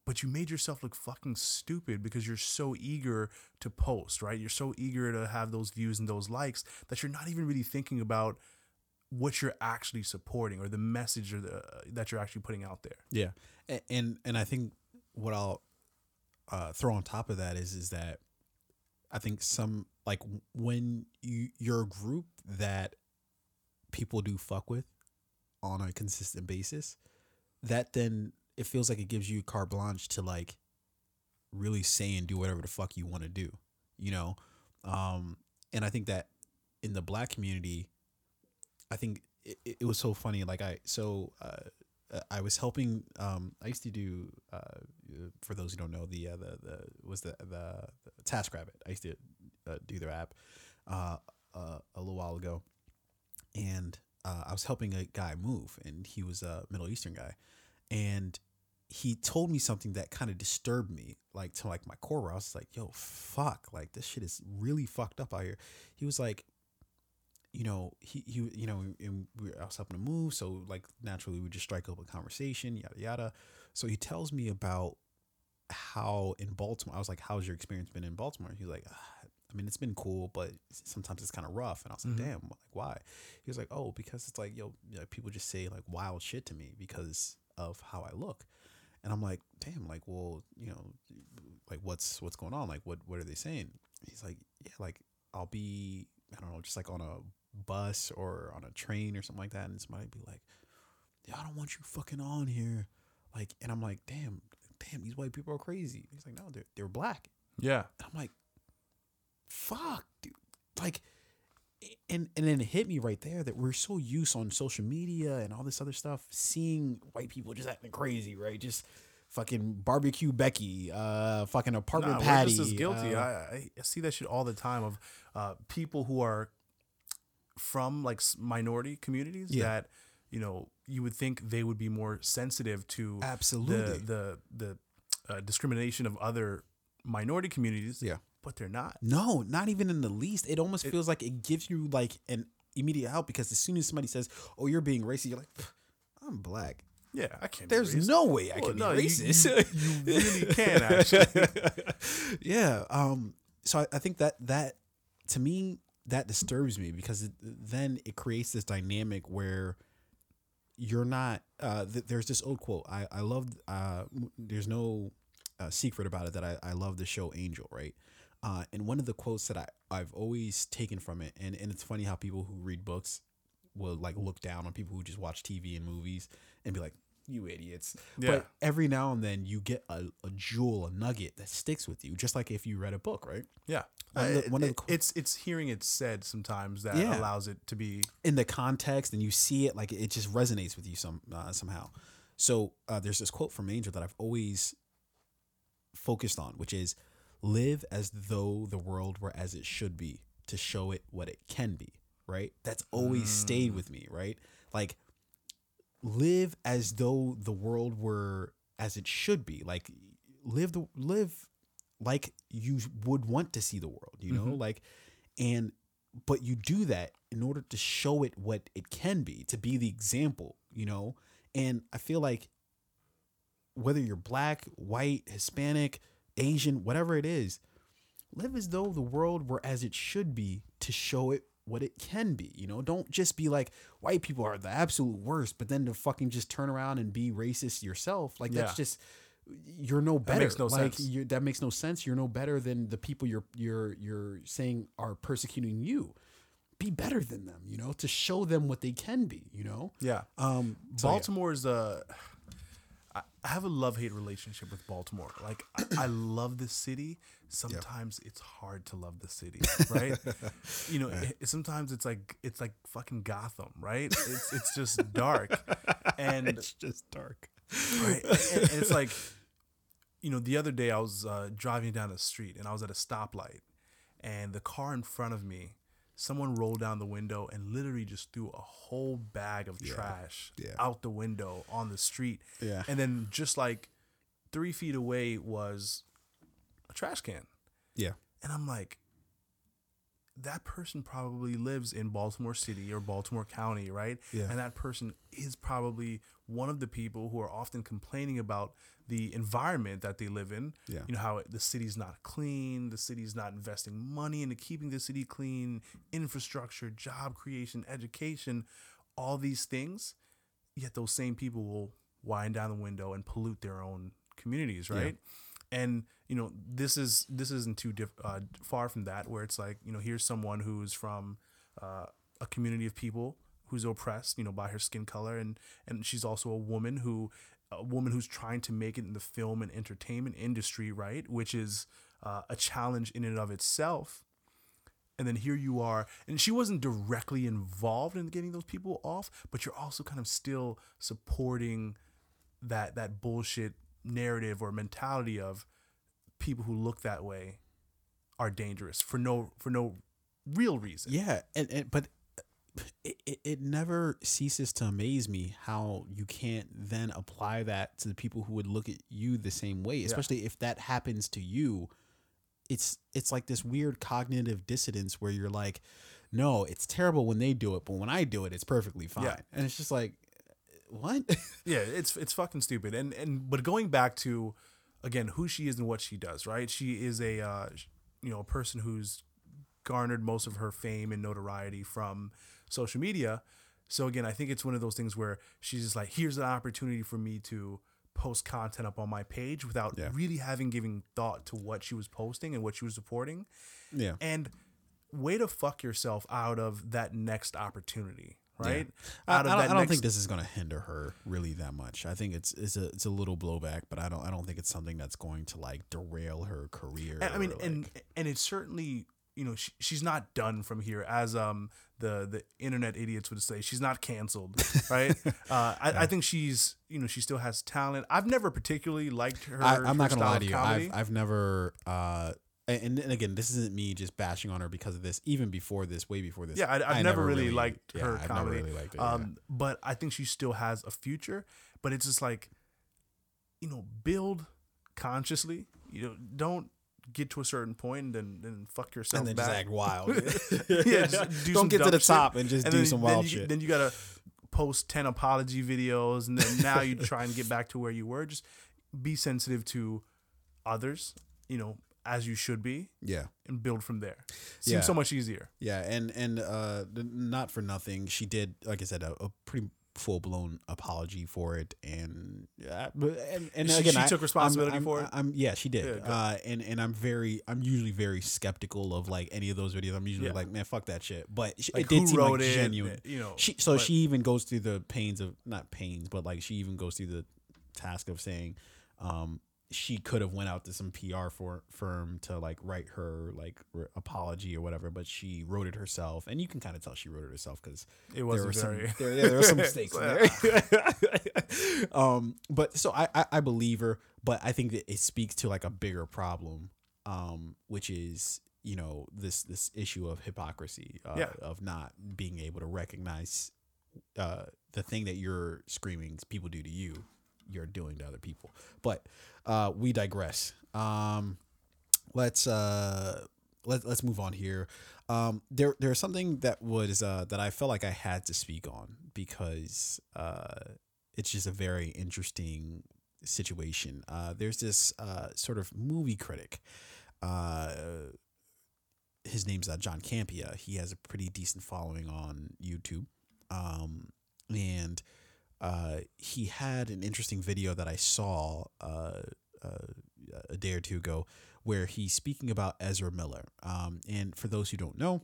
But you made yourself look fucking stupid because you're so eager to post, right? You're so eager to have those views and those likes that you're not even really thinking about what you're actually supporting or the message or the that you're actually putting out there. Yeah, and and I think what I'll uh, throw on top of that is is that I think some like when you you're a group that people do fuck with on a consistent basis, that then it feels like it gives you carte blanche to like really say and do whatever the fuck you want to do, you know. Um, and I think that in the black community, I think it, it was so funny. Like I so uh, I was helping. Um, I used to do uh, for those who don't know the uh, the the was the the, the TaskRabbit. I used to uh, do their app uh, uh, a little while ago, and uh, I was helping a guy move, and he was a Middle Eastern guy, and he told me something that kind of disturbed me, like to like my core. Where I was like, "Yo, fuck! Like this shit is really fucked up out here." He was like, you know, he, he you know, and we I was helping him move, so like naturally we just strike up a conversation, yada yada. So he tells me about how in Baltimore, I was like, "How's your experience been in Baltimore?" He's like, ah, "I mean, it's been cool, but sometimes it's kind of rough." And I was like, "Damn, like why?" He was like, "Oh, because it's like, yo, you know, people just say like wild shit to me because of how I look." And I'm like, "Damn, like, well, you know, like what's what's going on? Like, what what are they saying?" He's like, "Yeah, like I'll be, I don't know, just like on a bus or on a train or something like that, and somebody be like, "Yeah, I don't want you fucking on here," like, and I'm like, "Damn, damn, these white people are crazy." He's like, "No, they're they're black," Yeah. and I'm like, "Fuck, dude!" Like, and and then it hit me right there that we're so used on social media and all this other stuff, seeing white people just acting crazy, right? Just fucking barbecue Becky, uh, fucking apartment Nah, we're Patty, just as guilty. uh, I, I see that shit all the time of uh, people who are from like minority communities Yeah. that you know you would think they would be more sensitive to Absolutely. the the the uh, discrimination of other minority communities. Yeah. But they're not. No, not even in the least. It almost feels like it gives you like an immediate out because as soon as somebody says, "Oh, you're being racist," you're like, "I'm black." Yeah, I can't. be There's no way I Well, can no, be racist. you- you really can, actually. yeah. Um. So I, I think that that to me that disturbs me because it, then it creates this dynamic where you're not. Uh. Th- there's this old quote. I I love. Uh. There's no uh, secret about it that I I love the show Angel. Right. Uh, and one of the quotes that I, I've always taken from it, and, and it's funny how people who read books will like look down on people who just watch TV and movies and be like, you idiots. Yeah. But every now and then you get a, a jewel, a nugget that sticks with you, just like if you read a book, right? Yeah, One of the- one of the- it's it's hearing it said sometimes that Yeah. allows it to be. In the context, and you see it, like it just resonates with you some uh, somehow. So uh, there's this quote from Angel that I've always focused on, which is, "Live as though the world were as it should be, to show it what it can be." Right? That's always stayed mm. with me. Right? Like live as though the world were as it should be like live the live like you would want to see the world you know mm-hmm. like and but you do that in order to show it what it can be to be the example you know and i feel like whether you're black white hispanic asian whatever it is live as though the world were as it should be to show it what it can be. You know, don't just be like white people are the absolute worst, but then to fucking just turn around and be racist yourself. Like that's just you're no better. makes no like sense. That makes no sense. You're no better than the people you're you're you're saying are persecuting you. Be better than them. You know, to show them what they can be. You know. Yeah, Um. so yeah. Baltimore is a. I, have a love hate relationship with Baltimore. Like I, I love the city. Sometimes it's hard to love the city, right? you know, it, sometimes it's like it's like fucking Gotham, right? It's it's just dark, and it's just dark. right, and, and it's like, you know, the other day I was uh, driving down the street and I was at a stoplight, and the car in front of me, someone rolled down the window and literally just threw a whole bag of trash Yeah. out the window on the street. Yeah. And then just like three feet away was a trash can. Yeah. And I'm like, that person probably lives in Baltimore City or Baltimore County, right? Yeah. And that person is probably one of the people who are often complaining about the environment that they live in. Yeah. You know, how it- the city's not clean, the city's not investing money into keeping the city clean, infrastructure, job creation, education, all these things. Yet those same people will wind down the window and pollute their own communities, right? and you know this is this isn't too diff, uh, far from that where it's like you know here's someone who's from uh, a community of people who's oppressed you know by her skin color and and she's also a woman who a woman who's trying to make it in the film and entertainment industry right? Which is uh, a challenge in and of itself. And then here you are. And she wasn't directly involved in getting those people off but you're also kind of still supporting that that bullshit narrative or mentality of people who look that way are dangerous for no for no real reason. Yeah, and, and but it, it, it never ceases to amaze me how you can't then apply that to the people who would look at you the same way, especially if that happens to you. It's it's like this weird cognitive dissonance where you're like, no, it's terrible when they do it, but when I do it, it's perfectly fine. Yeah. And it's just like, what? Yeah, it's it's fucking stupid. And and but going back to again who she is and what she does, right? She is a uh, you know a person who's garnered most of her fame and notoriety from social media. So again, I think it's one of those things where she's just like, here's an opportunity for me to post content up on my page without Yeah. really having given thought to what she was posting and what she was supporting. yeah. And way to fuck yourself out of that next opportunity, right? I, I of don't, I don't think this is going to hinder her really that much. I think it's it's a it's a little blowback, but I don't I don't think it's something that's going to like derail her career. And, I mean, or, and and it's certainly you know she, she's not done from here, as um the the internet idiots would say. She's not canceled, right? uh, I, I think she's you know she still has talent. I've never particularly liked her. I, I'm not gonna lie to you. I've I've never uh and, and again this isn't me just bashing on her because of this. Even before this, way before this. yeah, I, I've never, really, liked yeah, her I've comedy. Never really liked it, yeah. um, but I think she still has a future. But it's just like, you know, build consciously. You know, don't get to a certain point and then, then fuck yourself and then back. just act wild. yeah, just do don't some get to the shit, top and just and do then, some then wild you, shit. Then you gotta post ten apology videos, and then now you try and get back to where you were. Just be sensitive to others, you know, as you should be, yeah. and build from there. Seems Yeah. so much easier. Yeah, and and uh, not for nothing, she did, like I said, a, a pretty full blown apology for it, and uh, but- and, and She- again, she I- took responsibility I'm- for I'm, it? I'm, yeah, she did. Yeah, uh, and and I'm very, I'm usually very skeptical of like any of those videos. I'm usually Yeah. like, man, fuck that shit. But sh- Like it did seem like it? genuine. You know, She so but- she even goes through the pains of not pains, but like she even goes through the task of saying, um, she could have went out to some PR for, firm to like write her like r- apology or whatever, but she wrote it herself, and you can kind of tell she wrote it herself because It wasn't there were very- some there, yeah, there were some mistakes there. um, but so I, I I believe her, but I think that it speaks to like a bigger problem, um, which is you know this this issue of hypocrisy, uh, Yeah. of not being able to recognize uh, the thing that you're screaming people do to you, you're doing to other people. But uh, we digress. Um, let's uh, let, let's move on here. Um, there there's something that was uh, that I felt like I had to speak on because uh, it's just a very interesting situation. Uh, there's this uh, sort of movie critic. Uh, his name's uh, John Campea. He has a pretty decent following on YouTube. Um, and uh, he had an interesting video that I saw uh, uh, a day or two ago where he's speaking about Ezra Miller. Um, and for those who don't know,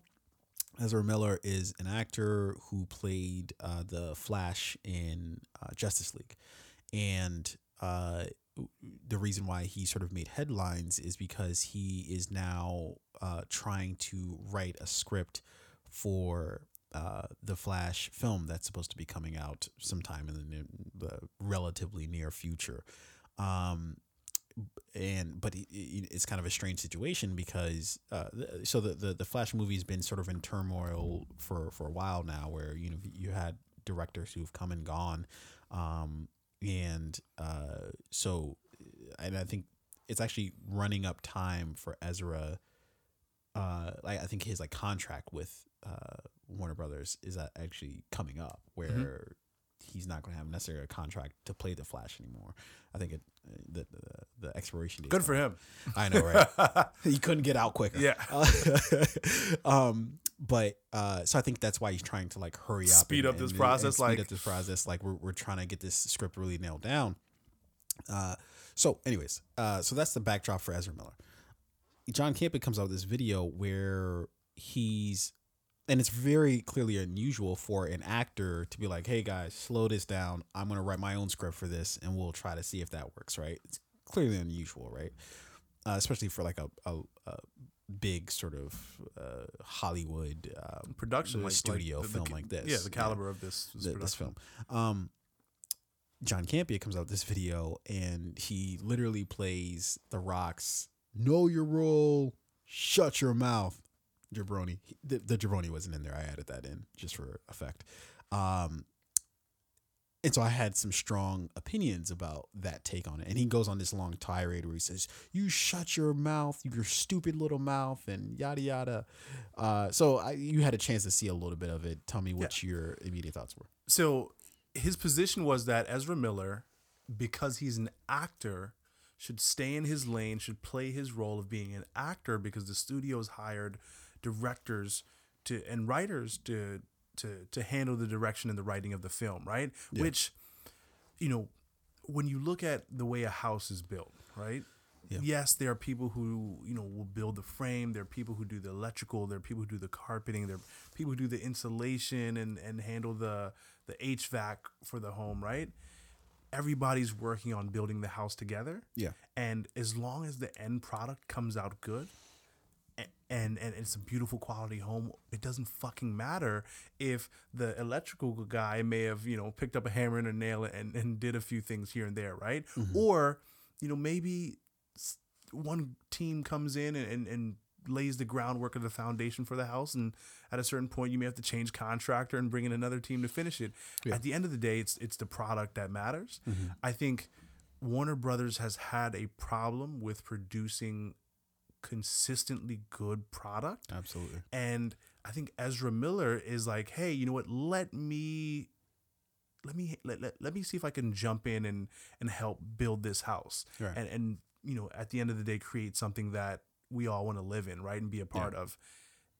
Ezra Miller is an actor who played uh, the Flash in Justice League. And the reason why he sort of made headlines is because he is now uh, trying to write a script for uh, the Flash film that's supposed to be coming out sometime in the, near, the relatively near future. Um, and but it's kind of a strange situation because uh, so the, the the Flash movie has been sort of in turmoil for for a while now, where you know you had directors who've come and gone, um, and uh, so and I think it's actually running up time for Ezra. Uh, like I think his like contract with uh, Warner Brothers is actually coming up, where mm-hmm. he's not going to have necessarily a contract to play the Flash anymore. I think it the the, the expiration date. Good for him. I know, right? he couldn't get out quicker. Yeah. um, but uh, so I think that's why he's trying to like hurry up, speed and, up this and, process, and speed like up this process. Like we're we're trying to get this script really nailed down. Uh, so anyways, uh, so that's the backdrop for Ezra Miller. John Campea comes out with this video where he's and it's very clearly unusual for an actor to be like, "Hey guys, slow this down. I'm gonna write my own script for this, and we'll try to see if that works." Right? It's clearly unusual, right? Uh, especially for like a, a, a big sort of uh, Hollywood um, production, like, studio like the, film the, like this. Yeah, the caliber yeah. of this this, this film. Um, John Campea comes out with this video, and he literally plays The Rock's "Know Your Role, Shut Your Mouth." jabroni. The, the jabroni wasn't in there. I added that in just for effect. Um, and so I had some strong opinions about that take on it. And he goes on this long tirade where he says, "You shut your mouth, your stupid little mouth," and yada yada. Uh, so I, you had a chance to see a little bit of it. Tell me what yeah. your immediate thoughts were. So his position was that Ezra Miller, because he's an actor, should stay in his lane, should play his role of being an actor because the studio's hired directors to and writers to to to handle the direction and the writing of the film, right? Yeah. Which, you know, when you look at the way a house is built, right? Yeah. Yes, there are people who you know will build the frame. There are people who do the electrical. There are people who do the carpeting. There are people who do the insulation and and handle the the HVAC for the home, right? Everybody's working on building the house together. Yeah. And as long as the end product comes out good, and and it's a beautiful quality home it doesn't fucking matter if the electrical guy may have you know picked up a hammer and a nail and, and did a few things here and there right mm-hmm. or you know maybe one team comes in and, and, and lays the groundwork of the foundation for the house and at a certain point you may have to change contractor and bring in another team to finish it yeah. at the end of the day it's it's the product that matters mm-hmm. i think warner brothers has had a problem with producing consistently good product. Absolutely. And I think Ezra Miller is like, hey, you know what? Let me let me let, let, let me see if I can jump in and and help build this house. Right. And and you know, at the end of the day create something that we all want to live in, right? And be a part yeah. of.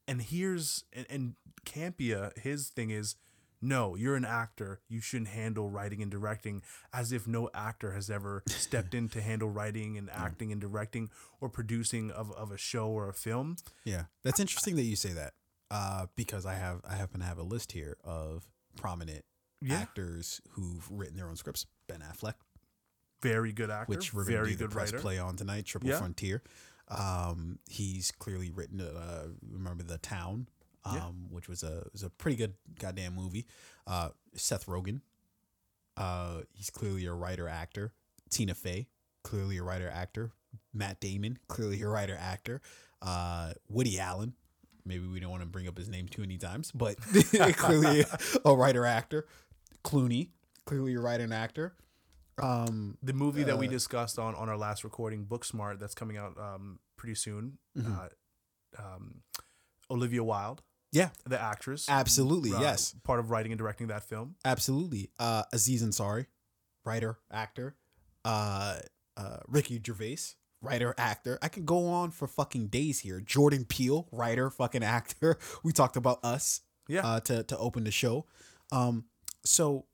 And here's and, and Campea, his thing is no, you're an actor. You shouldn't handle writing and directing as if no actor has ever stepped in to handle writing and acting yeah. and directing or producing of, of a show or a film. Yeah. That's interesting that you say that. Uh, because I have I happen to have a list here of prominent yeah. actors who've written their own scripts. Ben Affleck. Very good actor. Which we're very good press writer. play on tonight, Triple yeah. Frontier. Um, he's clearly written uh, remember the town um, yeah. which was a was a pretty good goddamn movie. Uh, Seth Rogen, uh, he's clearly a writer actor. Tina Fey, clearly a writer actor. Matt Damon, clearly a writer actor. Uh, Woody Allen, maybe we don't want to bring up his name too many times, but clearly a writer actor. Clooney, clearly a writer and actor. Um, the movie that we uh, discussed on on our last recording, Booksmart, that's coming out um, pretty soon. Mm-hmm. Uh, um, Olivia Wilde. Yeah, the actress. Absolutely, uh, yes. Part of writing and directing that film. Absolutely. Uh, Aziz Ansari, writer, actor. Uh, uh, Ricky Gervais, writer, actor. I could go on for fucking days here. Jordan Peele, writer, fucking actor. We talked about us. Yeah. Uh, to to open the show. Um, so.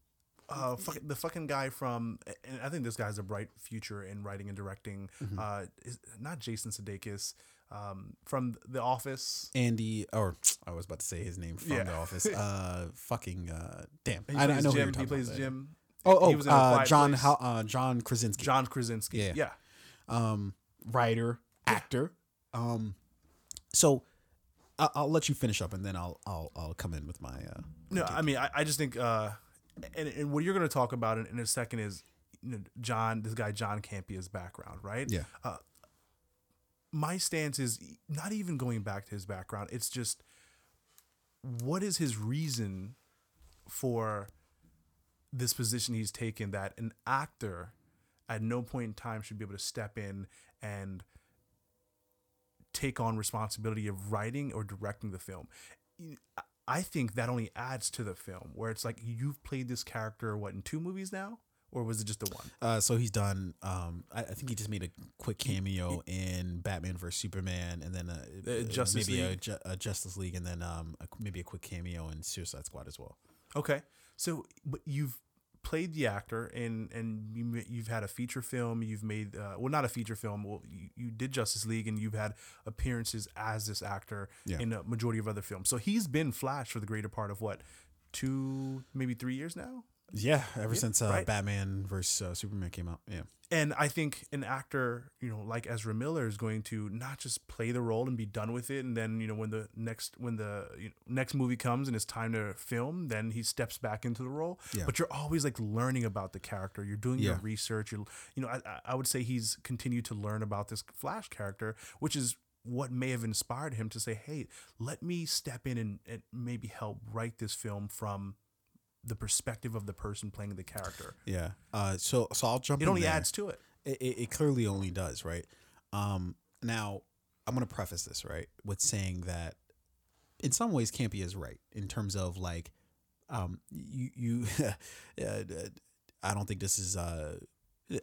Uh, fuck, the fucking guy from, and I think this guy has a bright future in writing and directing. Mm-hmm. Uh, is not Jason Sudeikis um, from The Office. Andy, or I was about to say his name from yeah. The Office. Uh, fucking uh, damn. I, I know Jim. He plays Jim. Oh, oh, He was uh, John. How, uh, John Krasinski, John Krasinski. Yeah. Yeah. um, writer, actor. Um, so I'll let you finish up, and then I'll I'll I'll come in with my. Uh, No, I mean, I, I just think, uh, and, and what you're going to talk about in, in a second is, you know, John, this guy John Campea's background, right? Yeah. Uh, my stance is not even going back to his background. It's just, what is his reason for this position he's taken that an actor at no point in time should be able to step in and take on responsibility of writing or directing the film. I- think that only adds to the film where it's like you've played this character what in two movies now or was it just the one? Uh, so he's done. Um, I, I think he just made a quick cameo in Batman vs Superman, and then uh, Uh, Justice maybe A, League. Ju- a Justice League, and then um, a, maybe a quick cameo in Suicide Squad as well. Okay. So but you've played the actor and and you, you've had a feature film, you've made uh, well not a feature film, well you, you did Justice League and you've had appearances as this actor Yeah. in a majority of other films. So he's been Flash for the greater part of what two maybe 3 years now? Yeah, ever Yeah, since uh, right. Batman versus uh, Superman came out. Yeah, And I think an actor, you know, like Ezra Miller is going to not just play the role and be done with it, and then you know when the next when the you know, next movie comes and it's time to film, then he steps back into the role. Yeah. But you're always like learning about the character. You're doing your research. You're, you know, I, I- I would say he's continued to learn about this Flash character, which is what may have inspired him to say, "Hey, let me step in and, and maybe help write this film from." The perspective of the person playing the character. yeah. Uh, so so I'll jump. It only there. adds to it. it, it, it clearly only does, right? Um, now, I'm to preface this, right, with saying that in some ways, Campea is right in terms of like, um, you, you, uh, I don't think this is, uh,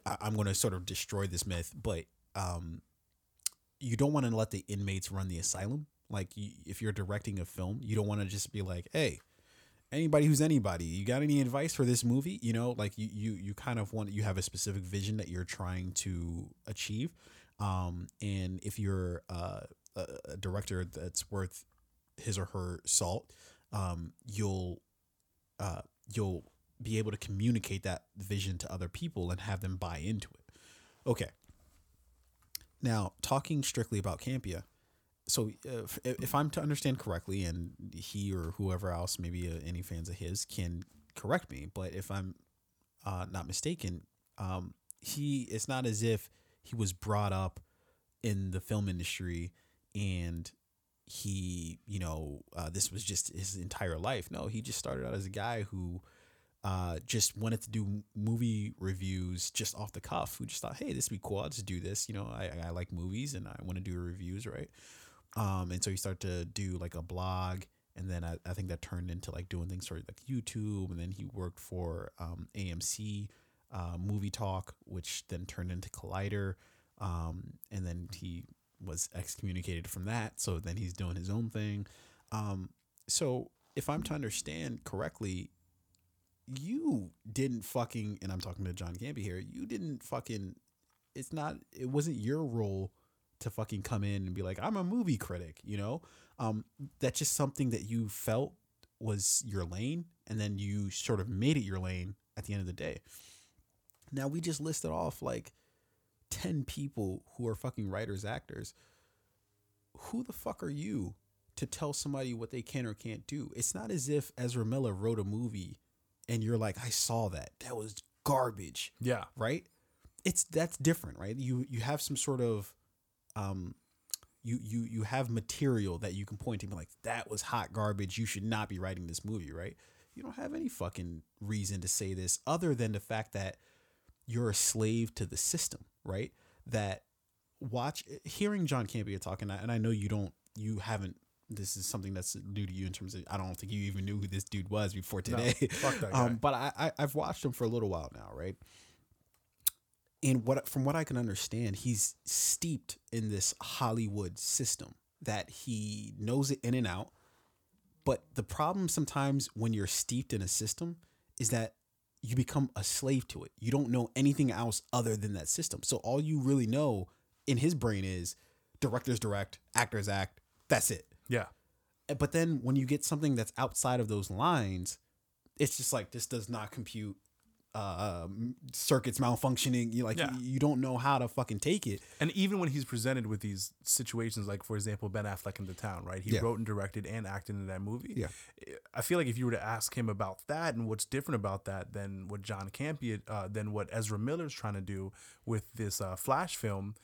I, I'm going to sort of destroy this myth, but, um, you don't want to let the inmates run the asylum. Like, you, if you're directing a film, you don't want to just be like, hey, anybody who's anybody. You got any advice for this movie? You know like you you, you kind of want you have a specific vision that you're trying to achieve. Um and if you're uh, a, a director that's worth his or her salt um you'll uh you'll be able to communicate that vision to other people and have them buy into it. Okay. Now talking strictly about campea so if, if I'm to understand correctly, and he or whoever else, maybe uh, any fans of his, can correct me, but if I'm uh, not mistaken, um, he it's not as if he was brought up in the film industry and he, you know, uh, this was just his entire life. No, he just started out as a guy who uh, just wanted to do movie reviews just off the cuff. Who just thought, hey, this would be cool. I'll just do this. You know, I, I like movies and I want to do reviews, right? Um, and so he started to do like a blog, and then I, I think that turned into like doing things for like YouTube, and then he worked for um, AMC uh, Movie Talk, which then turned into Collider, um, and then he was excommunicated from that. So then he's doing his own thing. Um, so if I'm to understand correctly, you didn't fucking, and I'm talking to John Campea here. You didn't fucking. It's not. It wasn't your role to fucking come in and be like, I'm a movie critic, you know? Um, that's just something that you felt was your lane, and then you sort of made it your lane at the end of the day. Now we just listed off like 10 people who are fucking writers, actors. Who the fuck are you to tell somebody what they can or can't do? It's not as if Ezra Miller wrote a movie and you're like, I saw that. That was garbage Yeah. right it's that's different right you you have some sort of um you you you have material that you can point to and be like that was hot garbage you should not be writing this movie right you don't have any fucking reason to say this other than the fact that you're a slave to the system right that watch hearing john campea talking and i know you don't you haven't this is something that's new to you in terms of i don't think you even knew who this dude was before No, today guy. um, but I, I I've watched him for a little while now, right? And what from what I can understand, he's steeped in this Hollywood system that he knows it in and out. But the problem sometimes when you're steeped in a system is that you become a slave to it. You don't know anything else other than that system. So all you really know in his brain is directors direct, actors act. That's it. Yeah. But then when you get something that's outside of those lines, it's just like this does not compute. Uh, circuits malfunctioning. You like Yeah. you, you don't know how to fucking take it. And even when he's presented with these situations, like for example, Ben Affleck in The Town, right? He Yeah. wrote and directed and acted in that movie. Yeah. I feel like if you were to ask him about that and what's different about that than what John Campea, uh, than what Ezra Miller's trying to do with this uh, Flash film,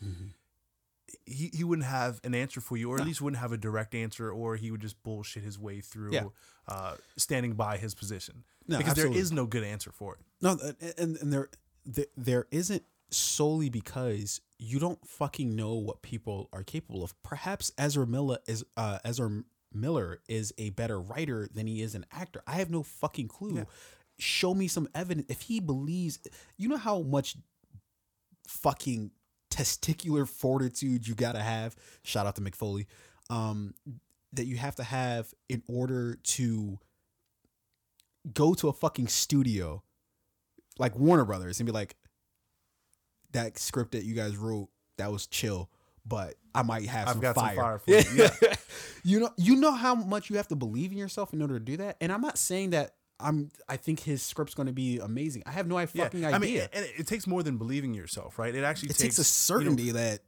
he, he wouldn't have an answer for you, or at least wouldn't have a direct answer, or he would just bullshit his way through Yeah. uh, standing by his position. No, because absolutely. there is no good answer for it. No, and and there there, there isn't solely because you don't fucking know what people are capable of. Perhaps Ezra Miller is uh, Ezra Miller is a better writer than he is an actor. I have no fucking clue. Yeah. Show me some evidence. If he believes, you know how much fucking testicular fortitude you gotta have. Shout out to Mick Foley. Um, that you have to have in order to go to a fucking studio like Warner Brothers and be like, that script that you guys wrote that was chill, but I might have I've some got some fire. fire for you. Yeah. you know, you know how much you have to believe in yourself in order to do that. And I'm not saying that I'm. I think his script's going to be amazing. I have no fucking idea. I mean, and it, it takes more than believing yourself, right? It actually it takes a you know, certainty that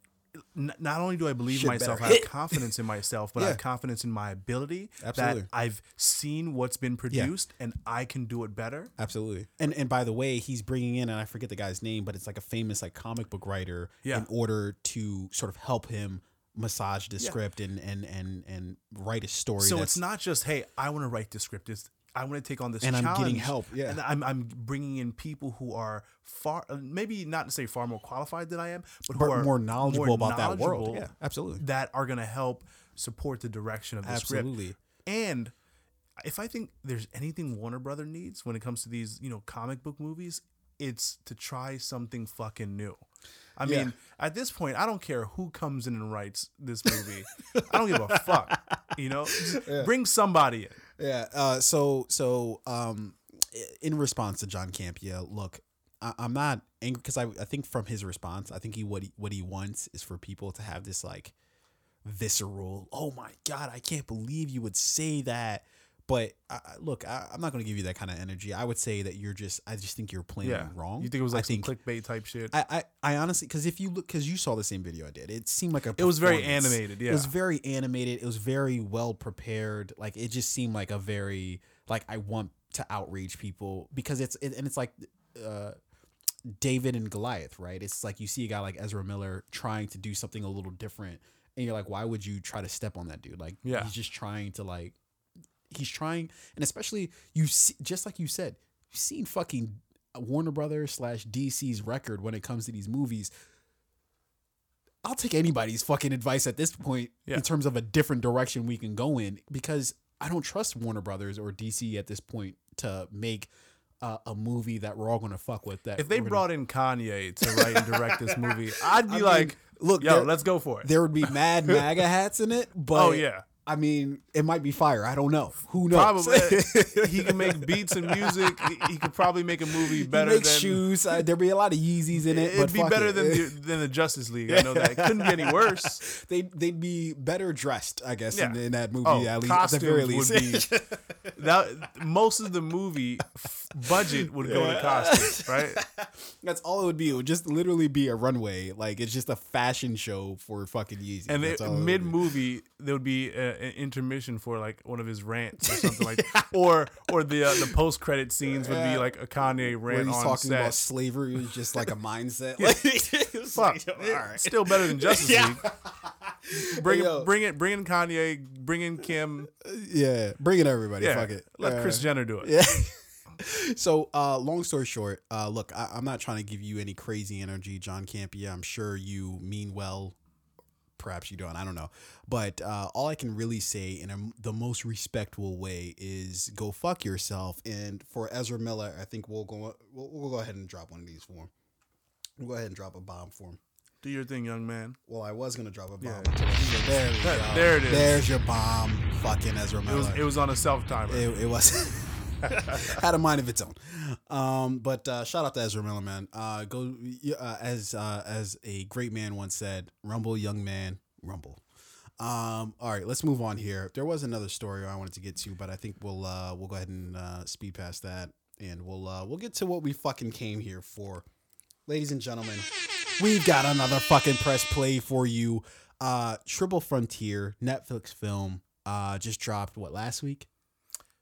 n- not only do I believe Shit myself, I have hit. confidence in myself, but I have confidence in my ability Absolutely. that I've seen what's been produced and I can do it better. Absolutely. And and by the way, he's bringing in, and I forget the guy's name, but it's like a famous like comic book writer Yeah. in order to sort of help him massage the Yeah. script and and and and write a story. So it's not just hey, I want to write this script. It's I want to take on this And I'm getting help, yeah. and I'm I'm bringing in people who are far, maybe not to say far more qualified than I am, but who but are more knowledgeable about that world. Yeah, absolutely. that are going to help support the direction of the script. Absolutely. And if I think there's anything Warner Brother needs when it comes to these, you know, comic book movies, it's to try something fucking new. I Yeah. mean, at this point, I don't care who comes in and writes this movie. I don't give a fuck. You know, Just bring somebody in. Yeah. Uh, so so um, in response to John Campea, look, I, I'm not angry because I I think from his response, I think he what he what he wants is for people to have this like visceral. Oh my god, I can't believe you would say that. But I, I- look, I, I'm not going to give you that kind of energy. I would say that you're just. I just think you're playing Yeah, wrong. You think it was I like some think clickbait type shit? I, I, I honestly, because if you look, because you saw the same video I did, it seemed like a. It was very animated. Yeah, it was very animated. It was very well prepared. Like it just seemed like a very like I want to outrage people because it's it, and it's like uh, David and Goliath, right? It's like you see a guy like Ezra Miller trying to do something a little different, and you're like, why would you try to step on that dude? Like, Yeah. he's just trying to like, he's trying, and especially you see, just like you said, you've seen fucking Warner Brothers slash DC's record when it comes to these movies. I'll take anybody's fucking advice at this point Yeah. in terms of a different direction we can go in because I don't trust Warner Brothers or DC at this point to make uh, a movie that we're all gonna fuck with. That if they we're gonna- brought in Kanye to write and direct this movie, I'd be I mean, like, look, yo, there- let's go for it. there would be mad MAGA hats in it, but Oh, yeah. I mean, it might be fire. I don't know. Who knows? Probably he can make beats and music. He, he could probably make a movie He better than shoes. Uh, there'd be a lot of Yeezys in it. It'd be better it. than the, than the Justice League. I know that. It couldn't be any worse. they'd they'd be better dressed, I guess, in, Yeah. in that movie. Oh, at least at the very least. would be that. Most of the movie budget would go to costumes, right? That's all it would be. It would just literally be a runway. Like it's just a fashion show for fucking Yeezy. And That's all it would mid movie, there would be a, an intermission for like one of his rants or something like, or or the uh, the post credit scenes would be like a Kanye where rant he's on talking set. about slavery was just like a mindset. Like, it's Fuck, like, all right. still better than Justice Yeah. League. Bring Yo. it, bring it, bring in Kanye, bring in Kim. Yeah, bring it everybody. Yeah, Fuck it. let Uh, Kris Jenner do it. Yeah. so, uh, long story short, uh, look, I, I'm not trying to give you any crazy energy, John Campea. I'm sure you mean well. Perhaps you don't. I don't know. But uh, all I can really say in a, the most respectful way is go fuck yourself. And for Ezra Miller, I think we'll go we'll, we'll go ahead and drop one of these for him. We'll go ahead and drop a bomb for him. Do your thing, young man. Well, I was gonna drop a bomb. Yeah. until- there. There it is. There's your bomb, fucking Ezra It Miller. was it was on a self timer. It, it was had a mind of its own. Um, but uh, shout out to Ezra Miller, man. Uh, go uh, as uh, as a great man once said, "Rumble, young man, rumble." Um, all right, let's move on here. There was another story I wanted to get to, but I think we'll uh, we'll go ahead and uh, speed past that. and we'll we'll get to what we fucking came here for, ladies and gentlemen. We've got another fucking press play for you. Triple Frontier Netflix film just dropped. What last week?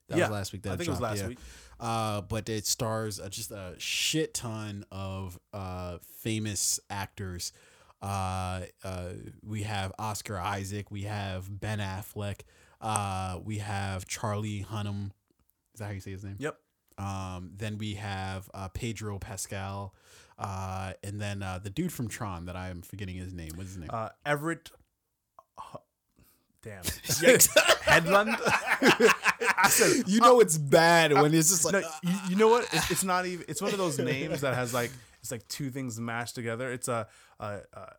That Yeah, was last week. That I think it was last yeah. week. Uh, but it stars uh, just a shit ton of uh, famous actors. Uh, uh, we have Oscar Isaac. We have Ben Affleck. Uh, we have Charlie Hunnam. Is that how you say his name? Yep. Um, then we have uh, Pedro Pascal. Uh, and then uh, the dude from Tron that I am forgetting his name. What's his name? Uh, Everett. Hu- Damn. Hedlund. I said. you know it's bad when it's just like No, you, you know what? It's, it's not even. It's one of those names that has like it's like two things mashed together. It's a, a, a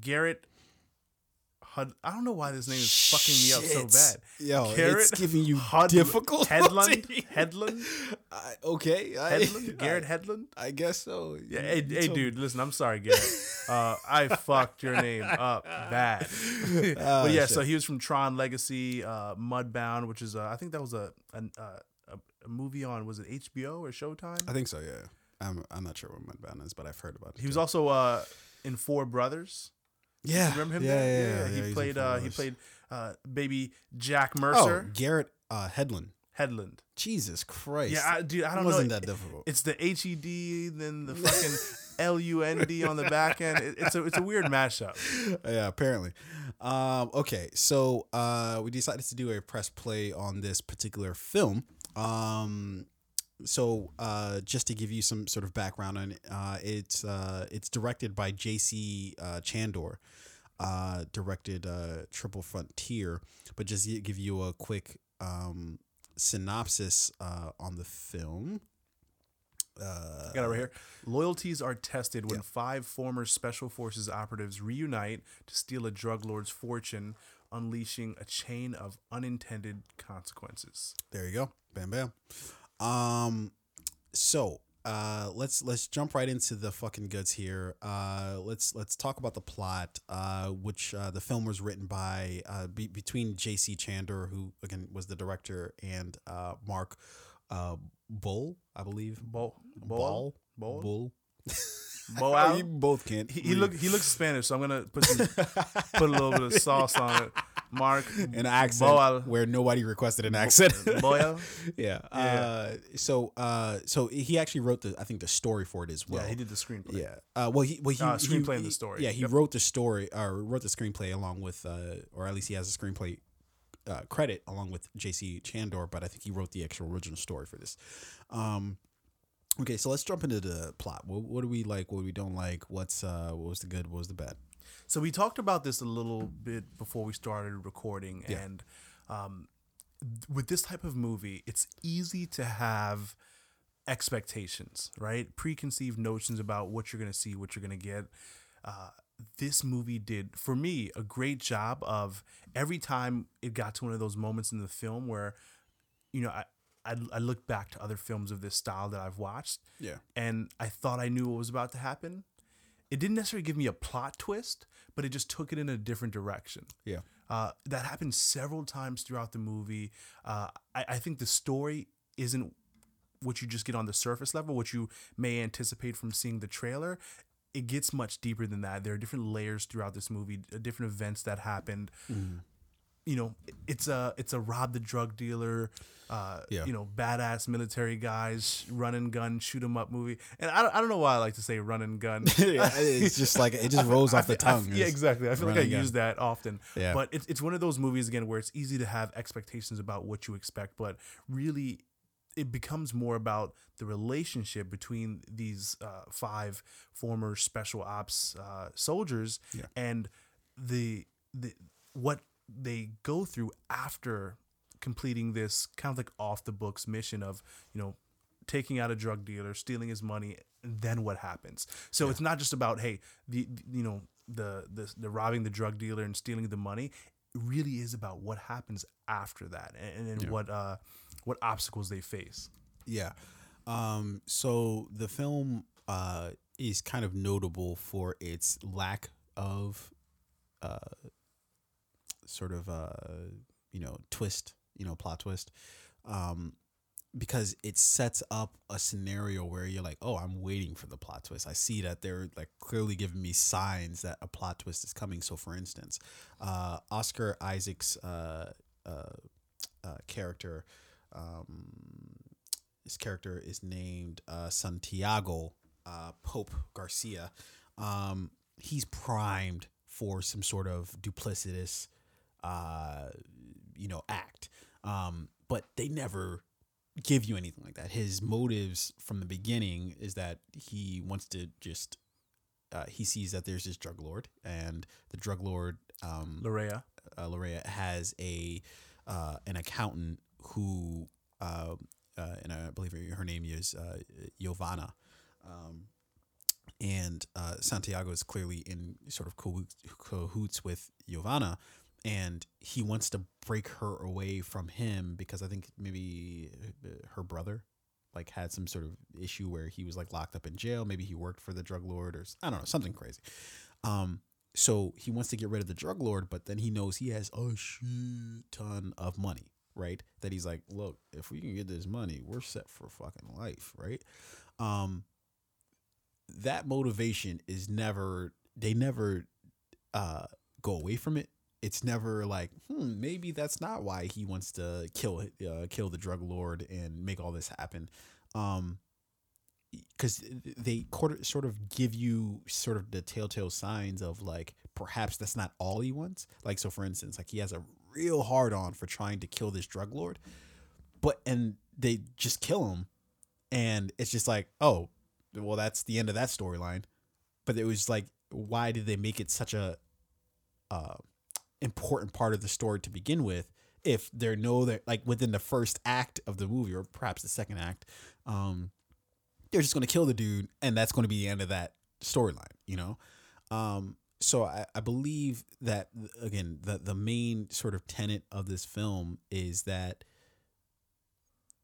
Garrett. Hud. I don't know why this name is fucking me up so bad. Yo, Garrett it's giving you Hud- difficult Hedlund. Hedlund. I, okay, I, Hedlund. Garrett Hedlund. I, I guess so. Yeah, You- hey, you hey dude, listen, I'm sorry, Garrett. Uh, I fucked your name up bad. Ah, but yeah, shit. so he was from Tron Legacy, uh, Mudbound, which is uh, I think that was a an, uh, a a movie on was it HBO or Showtime? I think so. Yeah, I'm I'm not sure what Mudbound is, but I've heard about it. He was also uh, in Four Brothers. Yeah. Remember him? Yeah, there? yeah, yeah. He played. Uh, he played uh, baby Jack Mercer. Oh, Mercer. Garrett uh, Hedlund. Hedlund. Jesus Christ. Yeah, I, dude, I don't know. it wasn't know. that difficult. It's the H E D, then the fucking L U N D on the back end. It, it's a it's a weird mashup. yeah, apparently. Um, okay, so uh, we decided to do a press play on this particular film. Um, so uh, just to give you some sort of background on it, uh, it's uh, it's directed by J.C. Uh, Chandor, uh, directed uh, Triple Frontier. But just to give you a quick um, synopsis uh, on the film. Uh, Got it right here. Loyalties are tested when five former special forces operatives reunite to steal a drug lord's fortune, unleashing a chain of unintended consequences. There you go. Bam bam. Um so uh let's let's jump right into the fucking goods here. Uh let's let's talk about the plot uh which uh the film was written by uh be, between JC Chandor who again was the director and uh Mark uh Bull, I believe. Bull. Ball. Ball? Bull. Boal? you both can't. He, he look he looks Spanish, so I'm gonna put some, put a little bit of sauce on it. Mark an accent Boal. where nobody requested an accent. Boyle. yeah. Uh, so uh, so he actually wrote the I think the story for it as well. Yeah, he did the screenplay. Yeah. Uh, well, he well he Uh, screenplay and he- the story. Yeah, he Yep. wrote the story or wrote the screenplay along with, uh, or at least he has a screenplay uh, credit along with J.C. Chandor, but I think he wrote the actual original story for this. Um, okay, so let's jump into the plot. What, what do we like? What we don't like? What's uh, what was the good? What was the bad? So we talked about this a little bit before we started recording, Yeah. and um, th- with this type of movie, it's easy to have expectations, right? Preconceived notions about what you're gonna see, what you're gonna get. Uh, this movie did for me a great job of every time it got to one of those moments in the film where, you know, I. I, I look back to other films of this style that I've watched, Yeah. and I thought I knew what was about to happen. It didn't necessarily give me a plot twist, but it just took it in a different direction. Yeah. Uh, that happened several times throughout the movie. Uh, I, I think the story isn't what you just get on the surface level, what you may anticipate from seeing the trailer. It gets much deeper than that. There are different layers throughout this movie, uh, different events that happened. You know, it's a it's a rob the drug dealer, uh, Yeah. you know, badass military guys, run and gun, shoot 'em up movie. And I don't, I don't know why I like to say run and gun. yeah, it's just like it just rolls I off the tongue. yeah, exactly. I feel like I gun. use that often. Yeah. But it's, it's one of those movies again where it's easy to have expectations about what you expect, but really it becomes more about the relationship between these uh, five former special ops uh, soldiers Yeah. and the the what they go through after completing this kind of like off the books mission of you know taking out a drug dealer stealing his money and then what happens so it's not just about hey the, the- you know the, the the robbing the drug dealer and stealing the money it really is about what happens after that and, and Yeah. what uh what obstacles they face Yeah. Um, so the film uh, is kind of notable for its lack of uh, sort of uh, you know twist, you know plot twist. Um, because it sets up a scenario where you're like, oh, I'm waiting for the plot twist. I see that they're like clearly giving me signs that a plot twist is coming. So, for instance, uh, Oscar Isaac's uh, uh, uh, character, um, his character is named uh, Santiago uh, Pope Garcia. Um, he's primed for some sort of duplicitous, uh, you know, act. Um, but they never give you anything like that. His motives from the beginning is that he wants to just uh, he sees that there's this drug lord and the drug lord um, Lorea. uh, Lorea has a uh, an accountant who uh, uh, and I believe her, her name is uh, Giovanna. Um, and uh, Santiago is clearly in sort of cahoots, with Giovanna, and he wants to break her away from him because I think maybe her brother like had some sort of issue where he was like locked up in jail. Maybe he worked for the drug lord or I don't know something crazy. Um, so he wants to get rid of the drug lord, but then he knows he has a shit ton of money, right? That he's like, look, if we can get this money, we're set for fucking life, right? Um, that motivation is never they never uh go away from it it's never like hmm maybe that's not why he wants to kill uh, kill the drug lord and make all this happen. Um because they sort of give you sort of the telltale signs of like perhaps that's not all he wants. Like so for instance like he has a real hard on for trying to kill this drug lord but and they just kill him. And it's just like oh well that's the end of that storyline. But it was like why did they make it such a uh important part of the story to begin with if there know that like within the first act of the movie or perhaps the second act um they're just going to kill the dude and that's going to be the end of that storyline you know? Um so I, I believe that again the the main sort of tenet of this film is that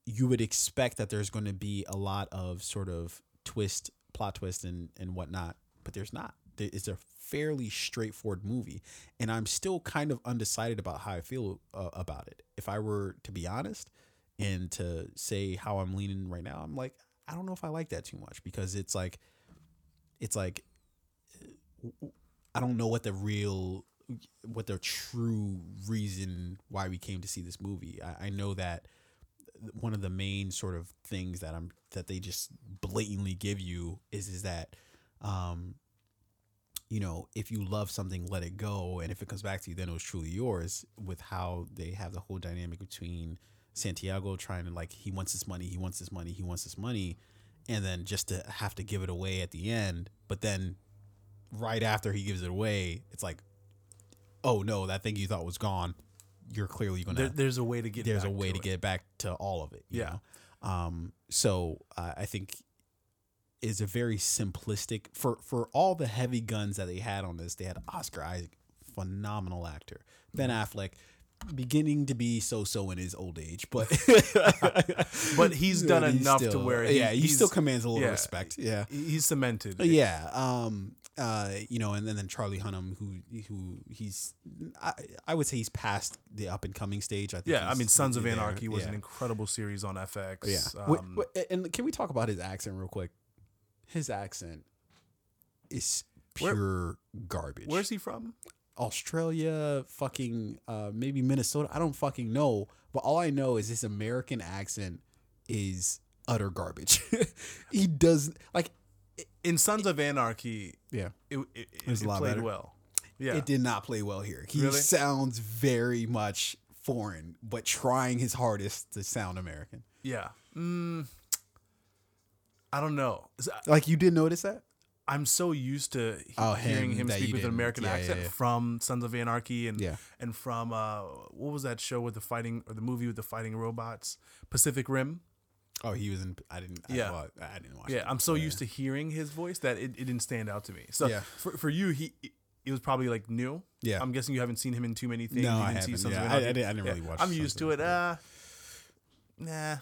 you would expect that there's going to be a lot of sort of twist plot twist and and whatnot but there's not it's a fairly straightforward movie and i'm still kind of undecided about how i feel uh, about it. If i were to be honest and to say how i'm leaning right now i'm like i don't know if i like that too much because it's like it's like i don't know what the real what the true reason why we came to see this movie. I, I know that one of the main sort of things that I'm that they just blatantly give you is is that um you know if you love something let it go and if it comes back to you then it was truly yours with how they have the whole dynamic between Santiago trying to like he wants this money he wants this money he wants this money and then just to have to give it away at the end but then right after he gives it away it's like oh no that thing you thought was gone you're clearly gonna There, there's a way to get. there's a way to, it. get back to all of it. you Yeah. know? Um. So uh, I think is a very simplistic for for all the heavy guns that they had on this. They had Oscar Isaac, phenomenal actor. Ben Mm-hmm. Affleck, beginning to be so so in his old age, but But he's done But enough to where he- yeah he still commands a little yeah. respect. Yeah. He's cemented. Yeah. Um. Uh. You know, and then, then Charlie Hunnam, who who he's, I, I would say he's past the up and coming stage. I think. Yeah, I mean, Sons of there. Anarchy was Yeah. an incredible series on FX. Yeah. Um, wait, and can we talk about his accent real quick? His accent is Where- pure garbage. Where's he from? Australia, fucking uh, maybe Minnesota? I don't fucking know. But all I know is his American accent is utter garbage. he does like In Sons of Anarchy, yeah. it, it, it, it played better. well. Yeah. It did not play well here. He Really? sounds very much foreign, but trying his hardest to sound American. yeah. Mm, I don't know. Like you didn't notice that? I'm so used to he- Oh, hearing him, him speak with an. American Yeah, yeah, accent yeah. from Sons of Anarchy and Yeah. and from uh what was that show with the fighting or the movie with the fighting robots Pacific Rim. Oh, he was in. I didn't. I, Yeah. well, I didn't watch. Yeah. I'm so used to hearing his voice that it, it didn't stand out to me. So Yeah. for, for you, he it was probably like new. Yeah. I'm guessing you haven't seen him in too many things. No, You I haven't. Sons Yeah, of I- I didn't- I didn't really watch I'm used to it. Uh, nah,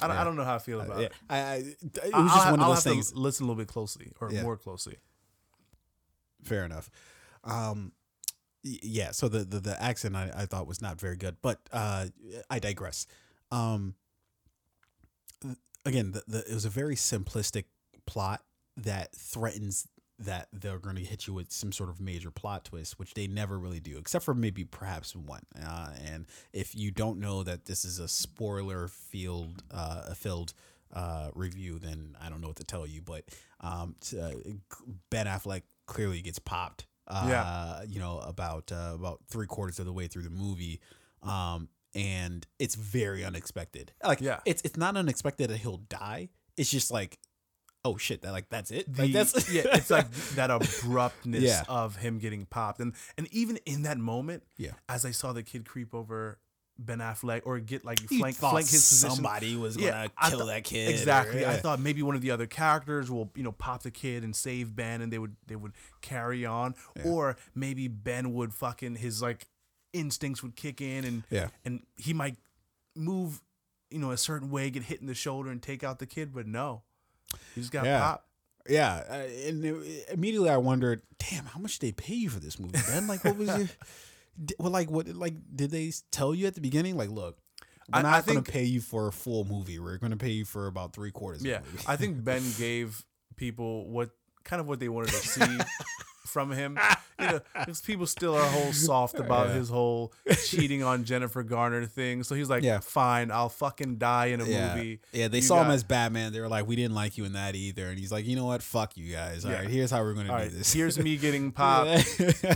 I don't. Yeah. I don't know how I feel about yeah, it. I, I, it was I'll- just one of I'll those have things. To listen a little bit closely or Yeah. more closely. Fair enough. Um, yeah. So the the, the accent I, I thought was not very good, but uh, I digress. Um, again, the, the, it was a very simplistic plot that threatens that they're going to hit you with some sort of major plot twist, which they never really do, except for maybe perhaps one. Uh, and if you don't know that this is a spoiler field, uh, filled uh, review, then I don't know what to tell you. But um, to, uh, Ben Affleck clearly gets popped. Uh, Yeah. you know about uh, about three quarters of the way through the movie, um, and it's very unexpected. Like, Yeah. it's it's not unexpected that he'll die. It's just like, oh shit, that like that's it. The, like that's yeah, it's like that abruptness Yeah. of him getting popped, and and even in that moment, Yeah. as I saw the kid creep over Ben Affleck or get like You flank flank his position, somebody was gonna I kill thought- that kid. Exactly. or- I thought maybe one of the other characters will, you know, pop the kid and save Ben, and they would they would carry on, or maybe Ben would fucking his like instincts would kick in, and Yeah. and he might move, you know, a certain way, get hit in the shoulder, and take out the kid. But no, he just got Yeah. popped. Yeah, uh, and it- immediately I wondered, damn, how much did they pay you for this movie, Ben? Like, what was your, di- well, like, what, like, did they tell you at the beginning, like, look, we're I- not I gonna pay you for a full movie. We're going to pay you for about three quarters. Yeah. I think Ben gave people what kind of what they wanted to see from him. You know, because people still are whole soft about Yeah. his whole cheating on Jennifer Garner thing. So he's like, Yeah. fine, I'll fucking die in a yeah, movie. yeah. They You saw him as Batman. They were like, we didn't like you in that either. And he's like, you know what? Fuck you guys. All Yeah. right, here's how we're going to All do right, this. here's me getting popped.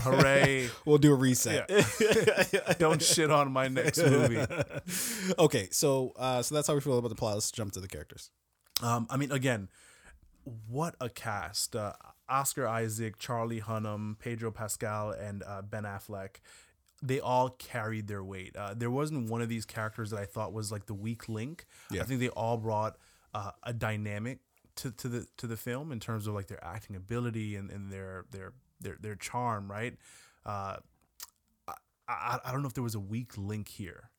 Hooray. we'll do a reset. Don't shit on my next movie. okay, so uh, so that's how we feel about the plot. Let's jump to the characters. Um, I mean, again, what a cast! Uh, Oscar Isaac, Charlie Hunnam, Pedro Pascal, and uh, Ben Affleck. They all carried their weight. Uh, there wasn't one of these characters that I thought was like the weak link. Yeah. I think they all brought uh, a dynamic to, to the to the film in terms of like their acting ability and, and their their their their charm. Right. Uh, I, I I don't know if there was a weak link here.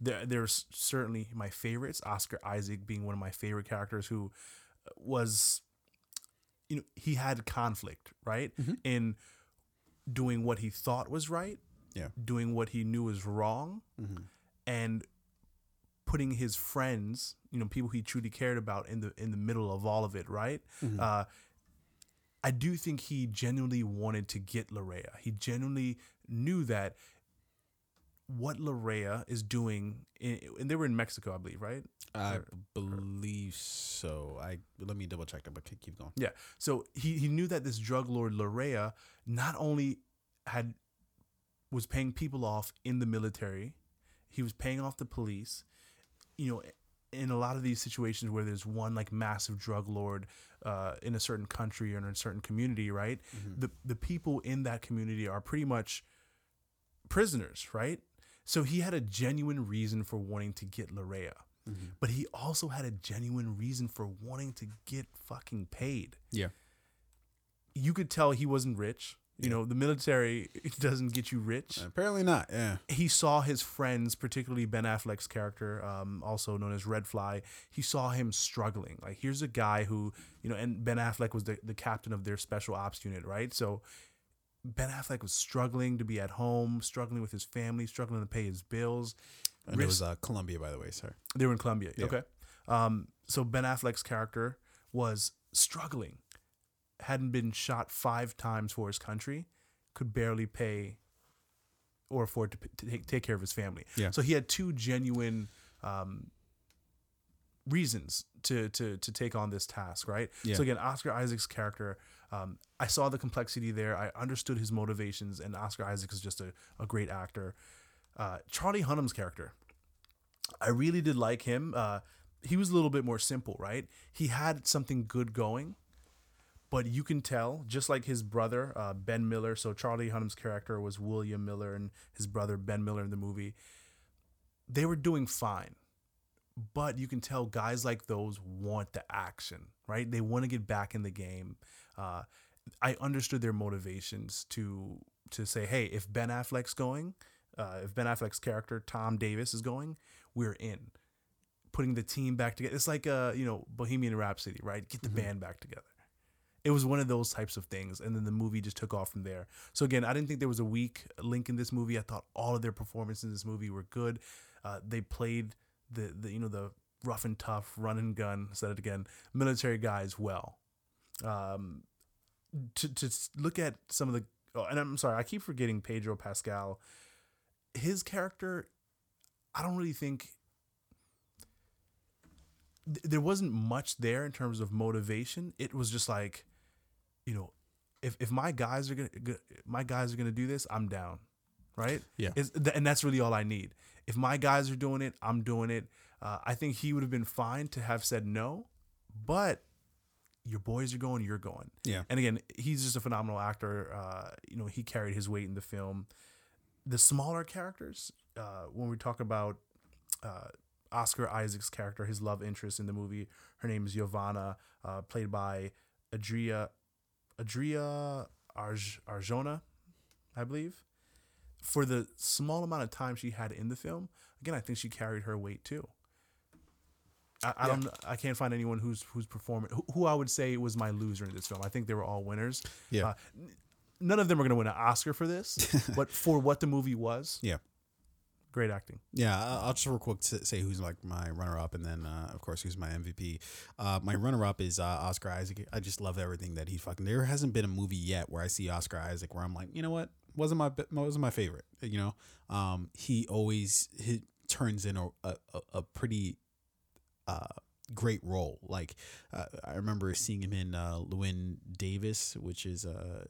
There, there's certainly my favorites. Oscar Isaac being one of my favorite characters, who was, you know, he had conflict, right, mm-hmm. in doing what he thought was right, Yeah. doing what he knew was wrong, mm-hmm. and putting his friends, you know, people he truly cared about, in the in the middle of all of it, right. Mm-hmm. Uh, I do think he genuinely wanted to get Lorea. He genuinely knew that what Lorea is doing, in, and they were in Mexico, I believe, right? I Or- believe so. I let me double check that, but keep keep going. Yeah. So he, he knew that this drug lord Lorea not only had was paying people off in the military, he was paying off the police. You know, in a lot of these situations where there's one like massive drug lord uh, in a certain country or in a certain community, right? The the people in that community are pretty much prisoners, right? So he had a genuine reason for wanting to get Lorea. But he also had a genuine reason for wanting to get fucking paid. Yeah. You could tell he wasn't rich. You know, the military doesn't get you rich. Apparently not. Yeah. He saw his friends, particularly Ben Affleck's character, um, also known as Redfly. He saw him struggling. Like, here's a guy who, you know, and Ben Affleck was the, the captain of their special ops unit, right? So Ben Affleck was struggling to be at home, struggling with his family, struggling to pay his bills. And it was uh, Colombia, by the way, sir. they were in Colombia. Yeah. Okay. Um, so Ben Affleck's character was struggling, hadn't been shot five times for his country, could barely pay or afford to, p- to take, take care of his family. Yeah. So he had two genuine um, reasons to, to to take on this task, right? Yeah. So again, Oscar Isaac's character, um, I saw the complexity there. I understood his motivations, and Oscar Isaac is just a, a great actor. Uh, Charlie Hunnam's character, I really did like him. Uh, he was a little bit more simple, right? He had something good going, but you can tell, just like his brother uh, Ben Miller. So Charlie Hunnam's character was William Miller, and his brother Ben Miller in the movie. They were doing fine, but you can tell guys like those want the action, right? They want to get back in the game. Uh, I understood their motivations to to say, hey, if Ben Affleck's going, uh, if Ben Affleck's character Tom Davis is going, we're in. Putting the team back together. It's like uh, you know, Bohemian Rhapsody, right? Get the band back together. It was one of those types of things, and then the movie just took off from there. So again, I didn't think there was a weak link in this movie. I thought all of their performances in this movie were good. Uh, they played the, the you know the rough and tough, run and gun. Said it again, military guys well. Um, to to look at some of the oh, and I'm sorry, I keep forgetting Pedro Pascal. His character, I don't really think th- there wasn't much there in terms of motivation. It was just like, you know, if if my guys are gonna my guys are gonna do this, I'm down, right? Yeah. Th- and that's really all I need. If my guys are doing it, I'm doing it. Uh, I think he would have been fine to have said no, but your boys are going, you're going. Yeah. And again, he's just a phenomenal actor. Uh, you know, he carried his weight in the film. The smaller characters, uh, when we talk about uh, Oscar Isaac's character, his love interest in the movie, her name is Giovanna, uh, played by Adria Adria Arj- Arjona, I believe. For the small amount of time she had in the film, again, I think she carried her weight too. I, I don't. I can't find anyone who's who's performing who, who I would say was my loser in this film. I think they were all winners. Yeah. Uh, none of them are going to win an Oscar for this, but for what the movie was, Yeah. great acting. Yeah, I'll just real quick say who's like my runner up, and then uh, of course who's my MVP. Uh, my runner up is uh, Oscar Isaac. I just love everything that he fucking. There hasn't been a movie yet where I see Oscar Isaac where I'm like, you know what, wasn't my wasn't my favorite. You know, um, he always he turns in a a, a- a pretty uh, great role. Like uh, I remember seeing him in uh, Llewyn Davis, which is uh,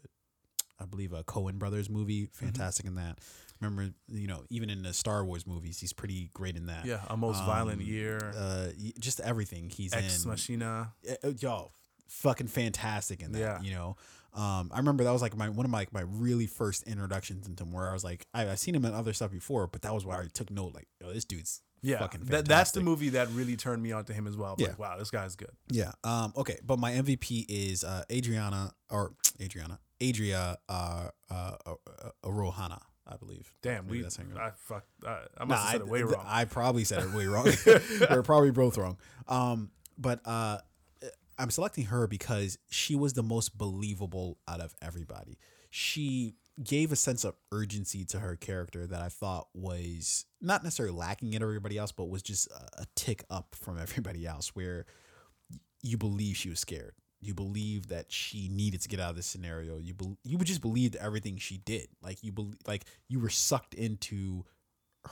I believe a Coen Brothers movie. Fantastic in that. Remember, you know, even in the Star Wars movies, he's pretty great in that. Yeah, a most violent Um, year, Uh, just everything he's Ex in. Machina. Uh, uh, Yo, fucking fantastic in that. Yeah. You know, um, I remember that was like my one of my my really first introductions into him, where I was like, I, I've seen him in other stuff before, but that was where I took note. Like, yo, this dude's Yeah, fucking that, that's the movie that really turned me on to him as well. Yeah. Like, wow, this guy's good. Yeah. Um. Okay. But my MVP is uh, Adriana or Adriana Adria uh, uh, uh, Arohana, I believe. Damn, Maybe we. that's I fuck. I, I Nah, must have said I, it way wrong. I probably said it way wrong. We're probably both wrong. Um. But uh, I'm selecting her because she was the most believable out of everybody. She gave a sense of urgency to her character that I thought was not necessarily lacking in everybody else, but was just a, tick up from everybody else. Where you believe she was scared. You believe that she needed to get out of this scenario. You bel you would just believe everything she did. Like you believe, like you were sucked into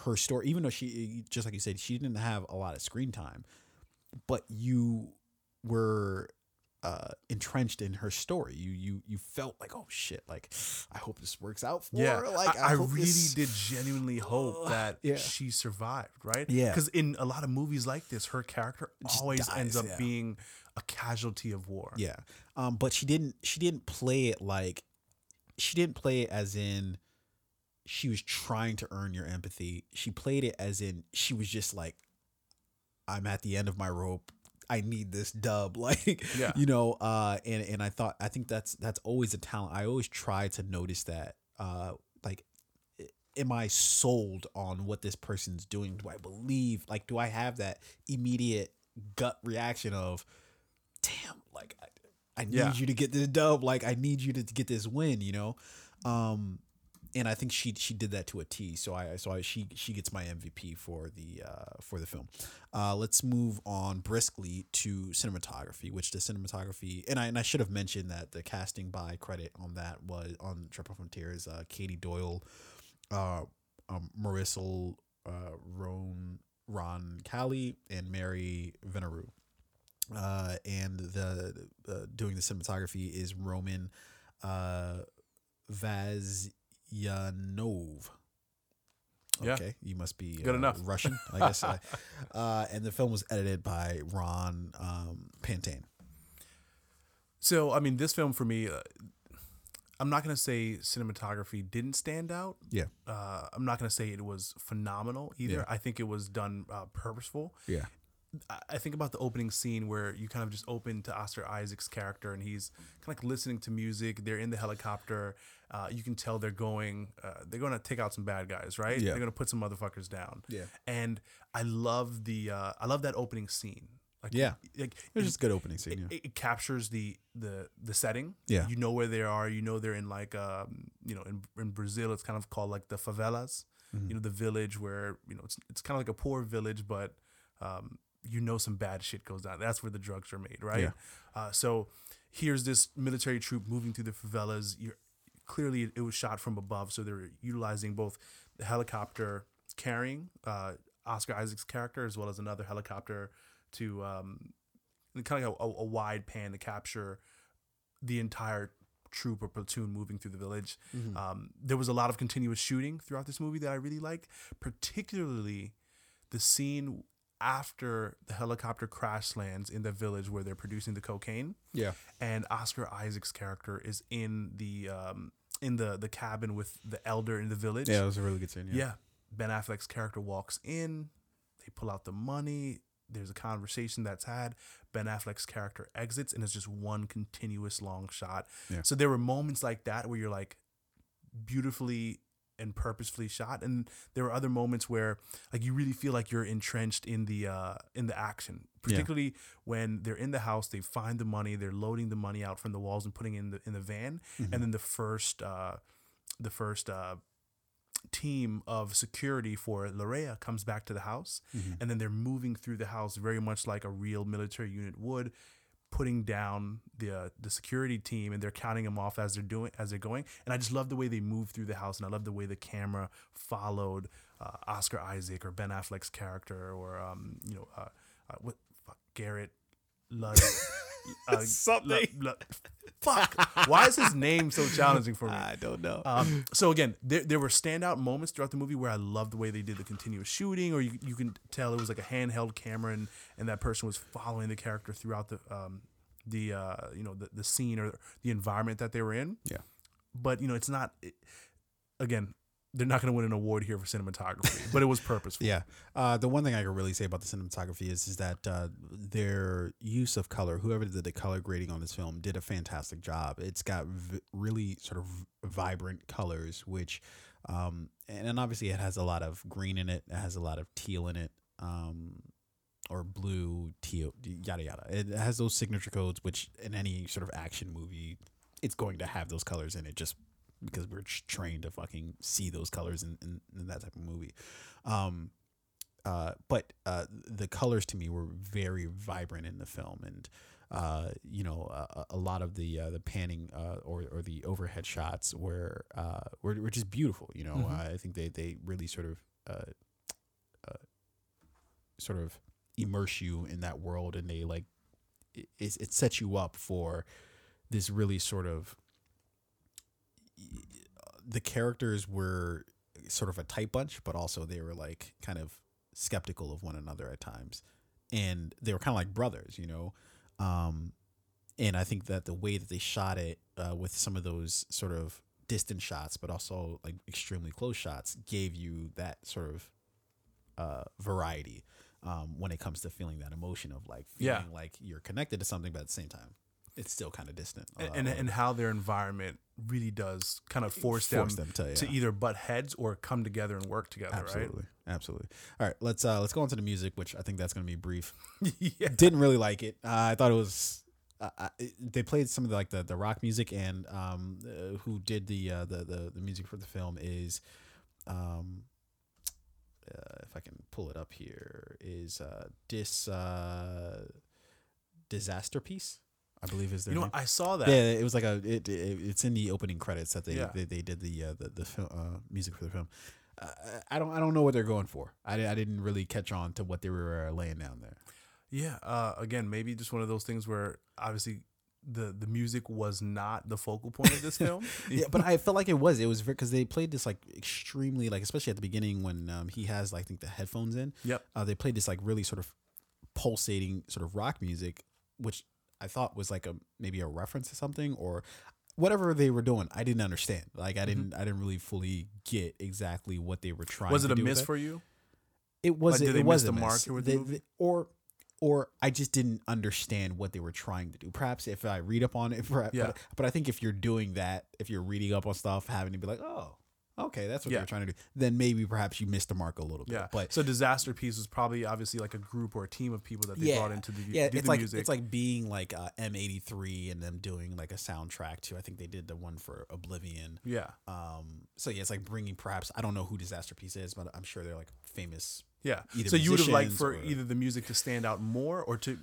her story, even though she, just like you said, she didn't have a lot of screen time, but you were uh entrenched in her story. You you you felt like, oh shit, like I hope this works out for yeah, her. Like I, I hope really this- did genuinely hope that Yeah. she survived, right? Yeah. because in a lot of movies like this, her character Just always ends up yeah. being a casualty of war. Yeah. Um, but she didn't she didn't play it like she didn't play it as in she was trying to earn your empathy. She played it as in she was just like I'm at the end of my rope. I need this dub. Like Yeah. you know, uh and and I thought I think that's that's always a talent. I always try to notice that uh like am I sold on what this person's doing? Do I believe like do I have that immediate gut reaction of damn, like I, I need Yeah. you to get this dub. Like I need you to, to get this win. You know, um, and I think she she did that to a T. So I so I, she she gets my MVP for the uh, for the film. Uh, let's move on briskly to cinematography, which the cinematography and I and I should have mentioned that the casting by credit on that was on Triple Frontiers. Uh, Katie Doyle, uh, um, uh, Ron Ron Callie, and Mary Vernieu uh, and the uh, doing the cinematography is Roman uh, Vasyanov. Yeah. Okay, you must be Good uh, enough. Russian, I guess. uh, uh, and the film was edited by Ron um, Pantane. So, I mean, this film for me, uh, I'm not gonna say cinematography didn't stand out. Yeah, Uh, I'm not gonna say it was phenomenal either. Yeah. I think it was done uh, purposeful. yeah, I- think about the opening scene where you kind of just open to Oscar Isaac's character and he's kind of like listening to music. They're in the helicopter. Uh, you can tell they're going. Uh, they're going to take out some bad guys, right? Yeah. They're going to put some motherfuckers down. Yeah. And I love the. Uh, I love that opening scene. Like, Yeah. Like it was just a good opening scene. it, Yeah, it captures the the the setting. Yeah. You know where they are. You know they're in like um you know in in Brazil it's kind of called like the favelas. Mm-hmm. You know the village where you know it's it's kind of like a poor village, but um you know some bad shit goes down. That's where the drugs are made, right? Yeah. Uh, so here's this military troop moving through the favelas. You're clearly it was shot from above, so they're utilizing both the helicopter carrying uh, Oscar Isaac's character as well as another helicopter to um, kind of like a, a wide pan to capture the entire troop or platoon moving through the village. Um, there was a lot of continuous shooting throughout this movie that I really liked, particularly the scene after the helicopter crash lands in the village where they're producing the cocaine Yeah. and Oscar Isaac's character is in the um, in the the cabin with the elder in the village. Yeah, it was a really good scene. Yeah. Yeah. Ben Affleck's character walks in, they pull out the money, there's a conversation that's had. Ben Affleck's character exits and it's just one continuous long shot. Yeah. So there were moments like that where you're like beautifully and purposefully shot and there were other moments where like you really feel like you're entrenched in the uh in the action Yeah. particularly when they're in the house they find the money they're loading the money out from the walls and putting it in the in the van Mm-hmm. and then the first uh the first uh team of security for Lorea comes back to the house Mm-hmm. and then they're moving through the house very much like a real military unit would putting down the uh, the security team and they're counting them off as they're doing as they're going. And I just love the way they move through the house and I love the way the camera followed uh, Oscar Isaac or Ben Affleck's character or um you know uh, uh what fuck Garrett Lud, uh, Something. Lud- Lud- fuck why is his name so challenging for me I don't know. um, so again, there, there were standout moments throughout the movie where I loved the way they did the continuous shooting, or you, you can tell it was like a handheld camera, and, and that person was following the character throughout the um, the uh, you know the, the scene or the environment that they were in. Yeah. But you know, it's not. It, again, they're not going to win an award here for cinematography, but it was purposeful. Yeah. Uh, the one thing I can really say about the cinematography is is that uh, their use of color, whoever did the color grading on this film, did a fantastic job. It's got v- really sort of vibrant colors, which, um, and, and obviously it has a lot of green in it. It has a lot of teal in it. Um, or blue, teal, yada yada. It has those signature codes, which in any sort of action movie, it's going to have those colors in it, just because we're trained to fucking see those colors in, in, in that type of movie. Um, uh, but uh, the colors to me were very vibrant in the film, and uh, you know, a, a lot of the uh, the panning uh, or or the overhead shots were uh, were, were just beautiful. You know, Mhm. I think they they really sort of sort of immerse you in that world, and they like it, it sets you up for this really sort of the characters were sort of a tight bunch, but also they were like kind of skeptical of one another at times, and they were kind of like brothers, you know. Um, and I think that the way that they shot it uh, with some of those sort of distant shots, but also like extremely close shots, gave you that sort of uh, variety um, when it comes to feeling that emotion of like feeling Yeah. like you're connected to something, but at the same time, it's still kind of distant. And, uh, and and how their environment really does kind of force, force them, them to, to either butt heads or come together and work together, absolutely, absolutely. All right, let's uh, let's go on to the music, which I think that's going to be brief. yeah. Didn't really like it. Uh, I thought it was. Uh, uh, they played some of the, like the, the rock music, and um, uh, who did the, uh, the the the music for the film is, um, uh, if I can pull it up here, is uh, dis uh, Disasterpeace. I believe is their You know, name. I saw that. Yeah, it was like a. It, it, it's in the opening credits that they Yeah. they, they did the uh, the the film, uh, music for the film. Uh, I don't I don't know what they're going for. I, I didn't really catch on to what they were uh, laying down there. Yeah. Uh, again, maybe just one of those things where obviously the the music was not the focal point of this film. yeah, but I felt like it was. It was because they played this like extremely like especially at the beginning when um, he has like I think the headphones in. Yep. Uh, they played this like really sort of pulsating sort of rock music, which I thought was like a maybe a reference to something or whatever they were doing. I didn't understand. Like I didn't I didn't really fully get exactly what they were trying. Mm-hmm. was it a miss for you? It was. Like, did it, they it miss was the a mark miss. the They- or or I just didn't understand what they were trying to do. Perhaps if I read up on it, perhaps, Yeah. but, but I think if you're doing that, if you're reading up on stuff, having to be like, oh, okay, that's what Yeah. they're trying to do, then maybe perhaps you missed the mark a little bit. Yeah. but so Disasterpeace was probably obviously like a group or a team of people that they yeah, brought into the yeah, it's the like music. it's like being like uh, M83 and them doing like a soundtrack too. I think they did the one for Oblivion. yeah. Um, so yeah, it's like bringing perhaps I don't know who Disasterpeace is, but I'm sure they're like famous Yeah. So you would have liked for or- either the music to stand out more, or to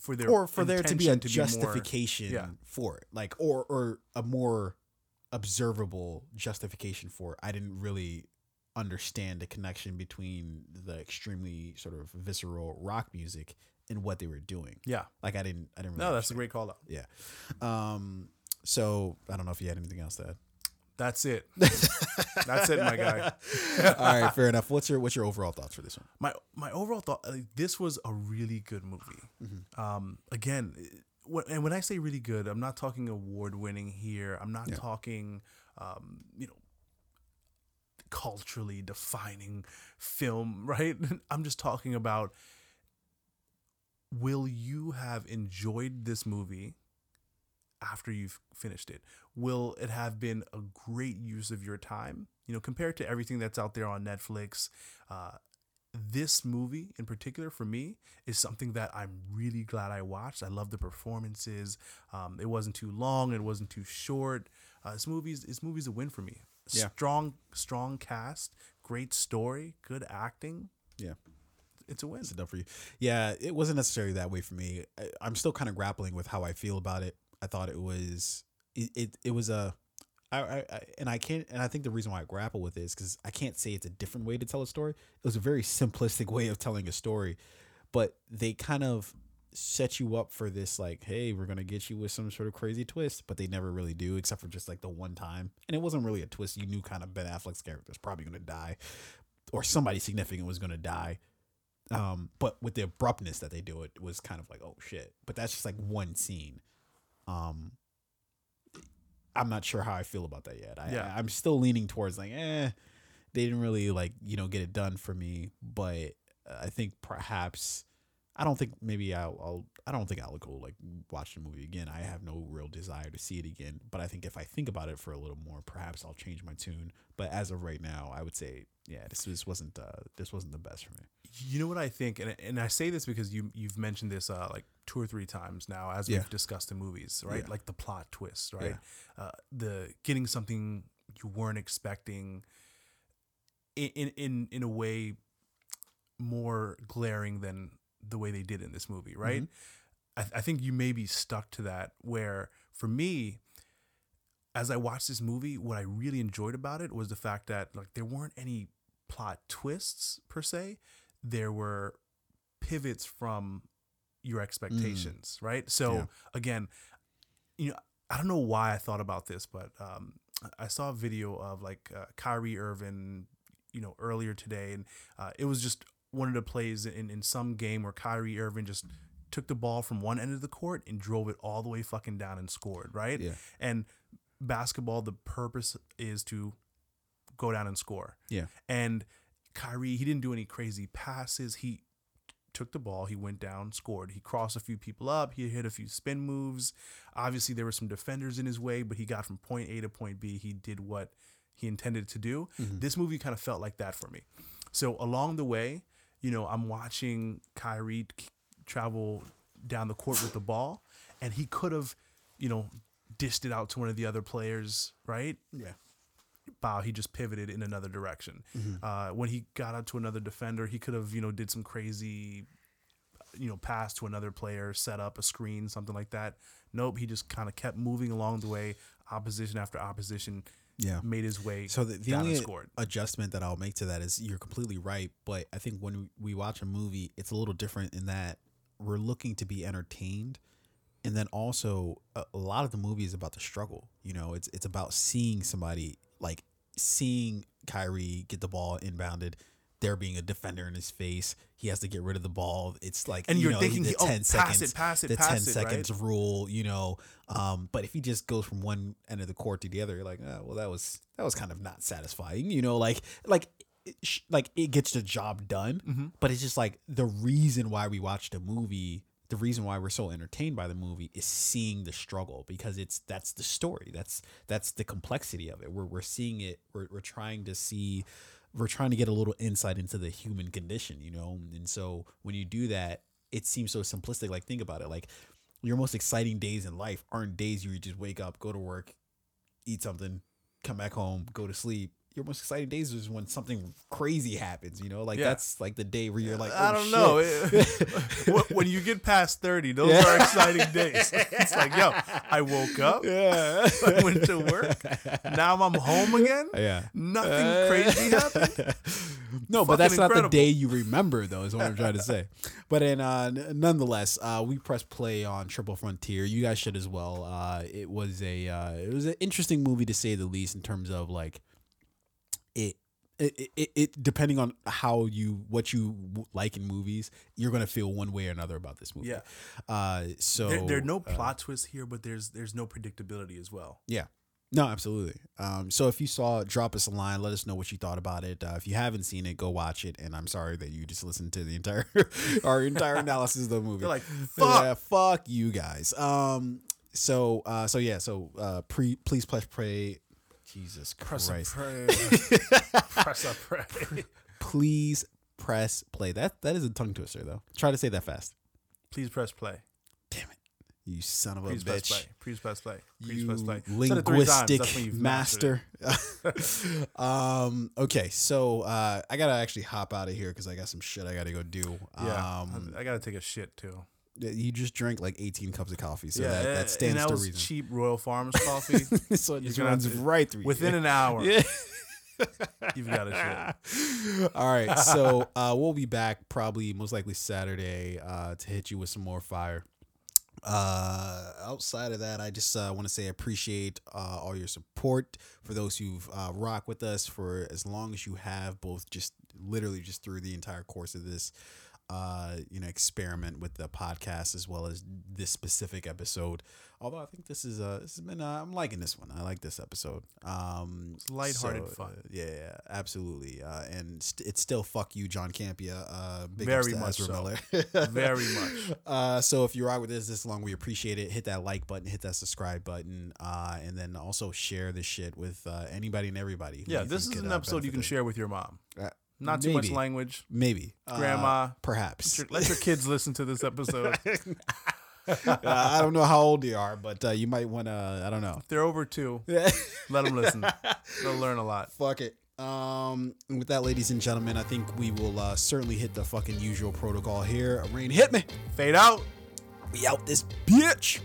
for their or for there to be a more- justification yeah. for it, like or or a more observable justification for it. I didn't really understand the connection between the extremely sort of visceral rock music and what they were doing. yeah. Like I didn't, I didn't. Really No, that's a understand. great call out. yeah. Um. So I don't know if you had anything else to add. That's it. That's it, my guy. All right, fair enough. What's your what's your overall thoughts for this one? my my overall thought like, this was a really good movie Mm-hmm. um again and when i say really good i'm not talking award winning here. I'm not Yeah. talking um you know culturally defining film right? I'm just talking about will you have enjoyed this movie after you've finished it? Will it have been a great use of your time? You know compared to everything that's out there on netflix uh, this movie in particular for me is something that I'm really glad I watched. I love the performances. Um, it wasn't too long. It wasn't too short. Uh, this movie's this movie's a win for me. Yeah. Strong strong cast, great story, good acting. Yeah. It's a win. Is it done for you? Yeah, it wasn't necessarily that way for me. I, I'm still kind of grappling with how I feel about it. I thought it was it it, it was a I, I, and I can't and I think the reason why I grapple with it is because I can't say it's a different way to tell a story. It was a very simplistic way of telling a story, but they kind of set you up for this like, hey, we're gonna get you with some sort of crazy twist, but they never really do, except for just like the one time. And it wasn't really a twist. You knew kind of Ben Affleck's character was probably gonna die, or somebody significant was gonna die um but with the abruptness that they do it was kind of like oh shit but that's just like one scene um i'm not sure how i feel about that yet I, Yeah. I, i'm still leaning towards like eh they didn't really like you know get it done for me but uh, i think perhaps i don't think maybe i'll, I'll i don't think i'll go like watch the movie again i have no real desire to see it again but i think if i think about it for a little more perhaps i'll change my tune but as of right now i would say yeah this, this wasn't uh this wasn't the best for me You know what I think, and and I say this because you you've mentioned this uh, like two or three times now as Yeah. we've discussed the movies, right? Yeah. Like the plot twist, right? Uh, the getting something you weren't expecting in, in in in a way more glaring than the way they did in this movie, right? I, I think you may be stuck to that. Where for me, as I watched this movie, what I really enjoyed about it was the fact that like there weren't any plot twists per se. There were pivots from your expectations, right? So Yeah. again, you know, I don't know why I thought about this, but um, I saw a video of like uh, Kyrie Irving, you know, earlier today, and uh, it was just one of the plays in in some game where Kyrie Irving just took the ball from one end of the court and drove it all the way fucking down and scored, right? Yeah. And basketball, the purpose is to go down and score. Yeah. And Kyrie, he didn't do any crazy passes. He took the ball, he went down, scored. He crossed a few people up, he hit a few spin moves. Obviously, there were some defenders in his way, but he got from point A to point B. He did what he intended to do. Mm-hmm. This movie kind of felt like that for me. So along the way, you know, I'm watching Kyrie k- travel down the court with the ball, and he could have, you know, dished it out to one of the other players, right? yeah Bow, he just pivoted in another direction. Mm-hmm. Uh, when he got out to another defender, he could have, you know, did some crazy, you know, pass to another player, set up a screen, something like that. Nope, he just kind of kept moving along the way, opposition after opposition, yeah made his way So the, the only adjustment that I'll make to that is you're completely right, but I think when we watch a movie, it's a little different in that we're looking to be entertained, and then also a, a lot of the movie is about the struggle. You know, it's it's about seeing somebody like seeing Kyrie get the ball inbounded. There being a defender in his face, he has to get rid of the ball. It's like And you you're know, thinking, the oh, ten pass seconds, it, pass it, the pass ten it, right? seconds rule, you know. Um, but if he just goes from one end of the court to the other, you're like, oh, well, that was that was kind of not satisfying, you know. Like like it, like it gets the job done, Mm-hmm. but it's just like the reason why we watch the movie. The reason why we're so entertained by the movie is seeing the struggle because it's that's the story. That's that's the complexity of it. We're we're seeing it. We're we're trying to see. We're trying to get a little insight into the human condition, you know. And so when you do that, it seems so simplistic. Like think about it. Like your most exciting days in life aren't days you just wake up, go to work, eat something, come back home, go to sleep. Your most exciting days is when something crazy happens. You know, like Yeah. that's like the day where you're like, I oh, don't shit. know. When you get past 30, those are exciting days. It's like, yo, I woke up, yeah, I went to work, now I'm home again. yeah. Nothing crazy happened. no, but Fucking that's not the day you remember, though. Is what I'm trying to say. But in uh, nonetheless, uh, we pressed play on Triple Frontier. You guys should as well. Uh, it was a uh, it was an interesting movie to say the least in terms of like it. It, it, depending on how you what you like in movies, you're gonna feel one way or another about this movie. Yeah. Uh, so There, there are no uh, plot twists here, but there's there's no predictability as well. yeah. No, absolutely. Um, so if you saw drop us a line. Let us know what you thought about it. Uh, if you haven't seen it, go watch it. And I'm sorry that you just listened to the entire our entire analysis of the movie. They're like, fuck. Yeah, fuck you guys. Um, so uh, so yeah, so uh, pre please press pray. Jesus Press Christ! a. Press a pray. Please press play. That that is a tongue twister though. Try to say that fast. Please press play. Damn it, you son of a Please press bitch. play. Please press play. Please you press play. Times. linguistic That's when you've mastered master. um. Okay, so uh, I gotta actually hop out of here because I got some shit I gotta go do. Yeah. Um. I, I gotta take a shit too. You just drank like 18 cups of coffee, so yeah, that, that stands and that to was reason. cheap Royal Farms coffee. so it just runs right through you. Within an hour, Yeah. you've got a shit. All right, so uh, we'll be back probably most likely Saturday uh, to hit you with some more fire. Uh, outside of that, I just uh, want to say I appreciate uh, all your support for those who've uh, rocked with us for as long as you have, both just literally just through the entire course of this. Uh, you know, experiment with the podcast as well as this specific episode. Although I think this is uh this has been uh, I'm liking this one. I like this episode. Um, It's lighthearted so, fun. uh, yeah, yeah, absolutely. Uh, and st- it's still fuck you, John Campea. Uh, big Very much Ezra so. Miller. Very much. Uh, so if you ride with us this long, we appreciate it. Hit that like button, hit that subscribe button, uh, and then also share this shit with uh, anybody and everybody. Yeah, this is an uh, episode you can share with your mom. Uh, Not too much language. Maybe Uh, Grandma. perhaps. Let your- Let your kids listen to this episode. Uh, I don't know how old they are, but uh, you might want to. I don't know. They're over two. Let them listen. They'll learn a lot. Fuck it. Um, and with that, ladies and gentlemen, I think we will uh, certainly hit the fucking usual protocol here. Rain, hit me. Fade out. We out this bitch.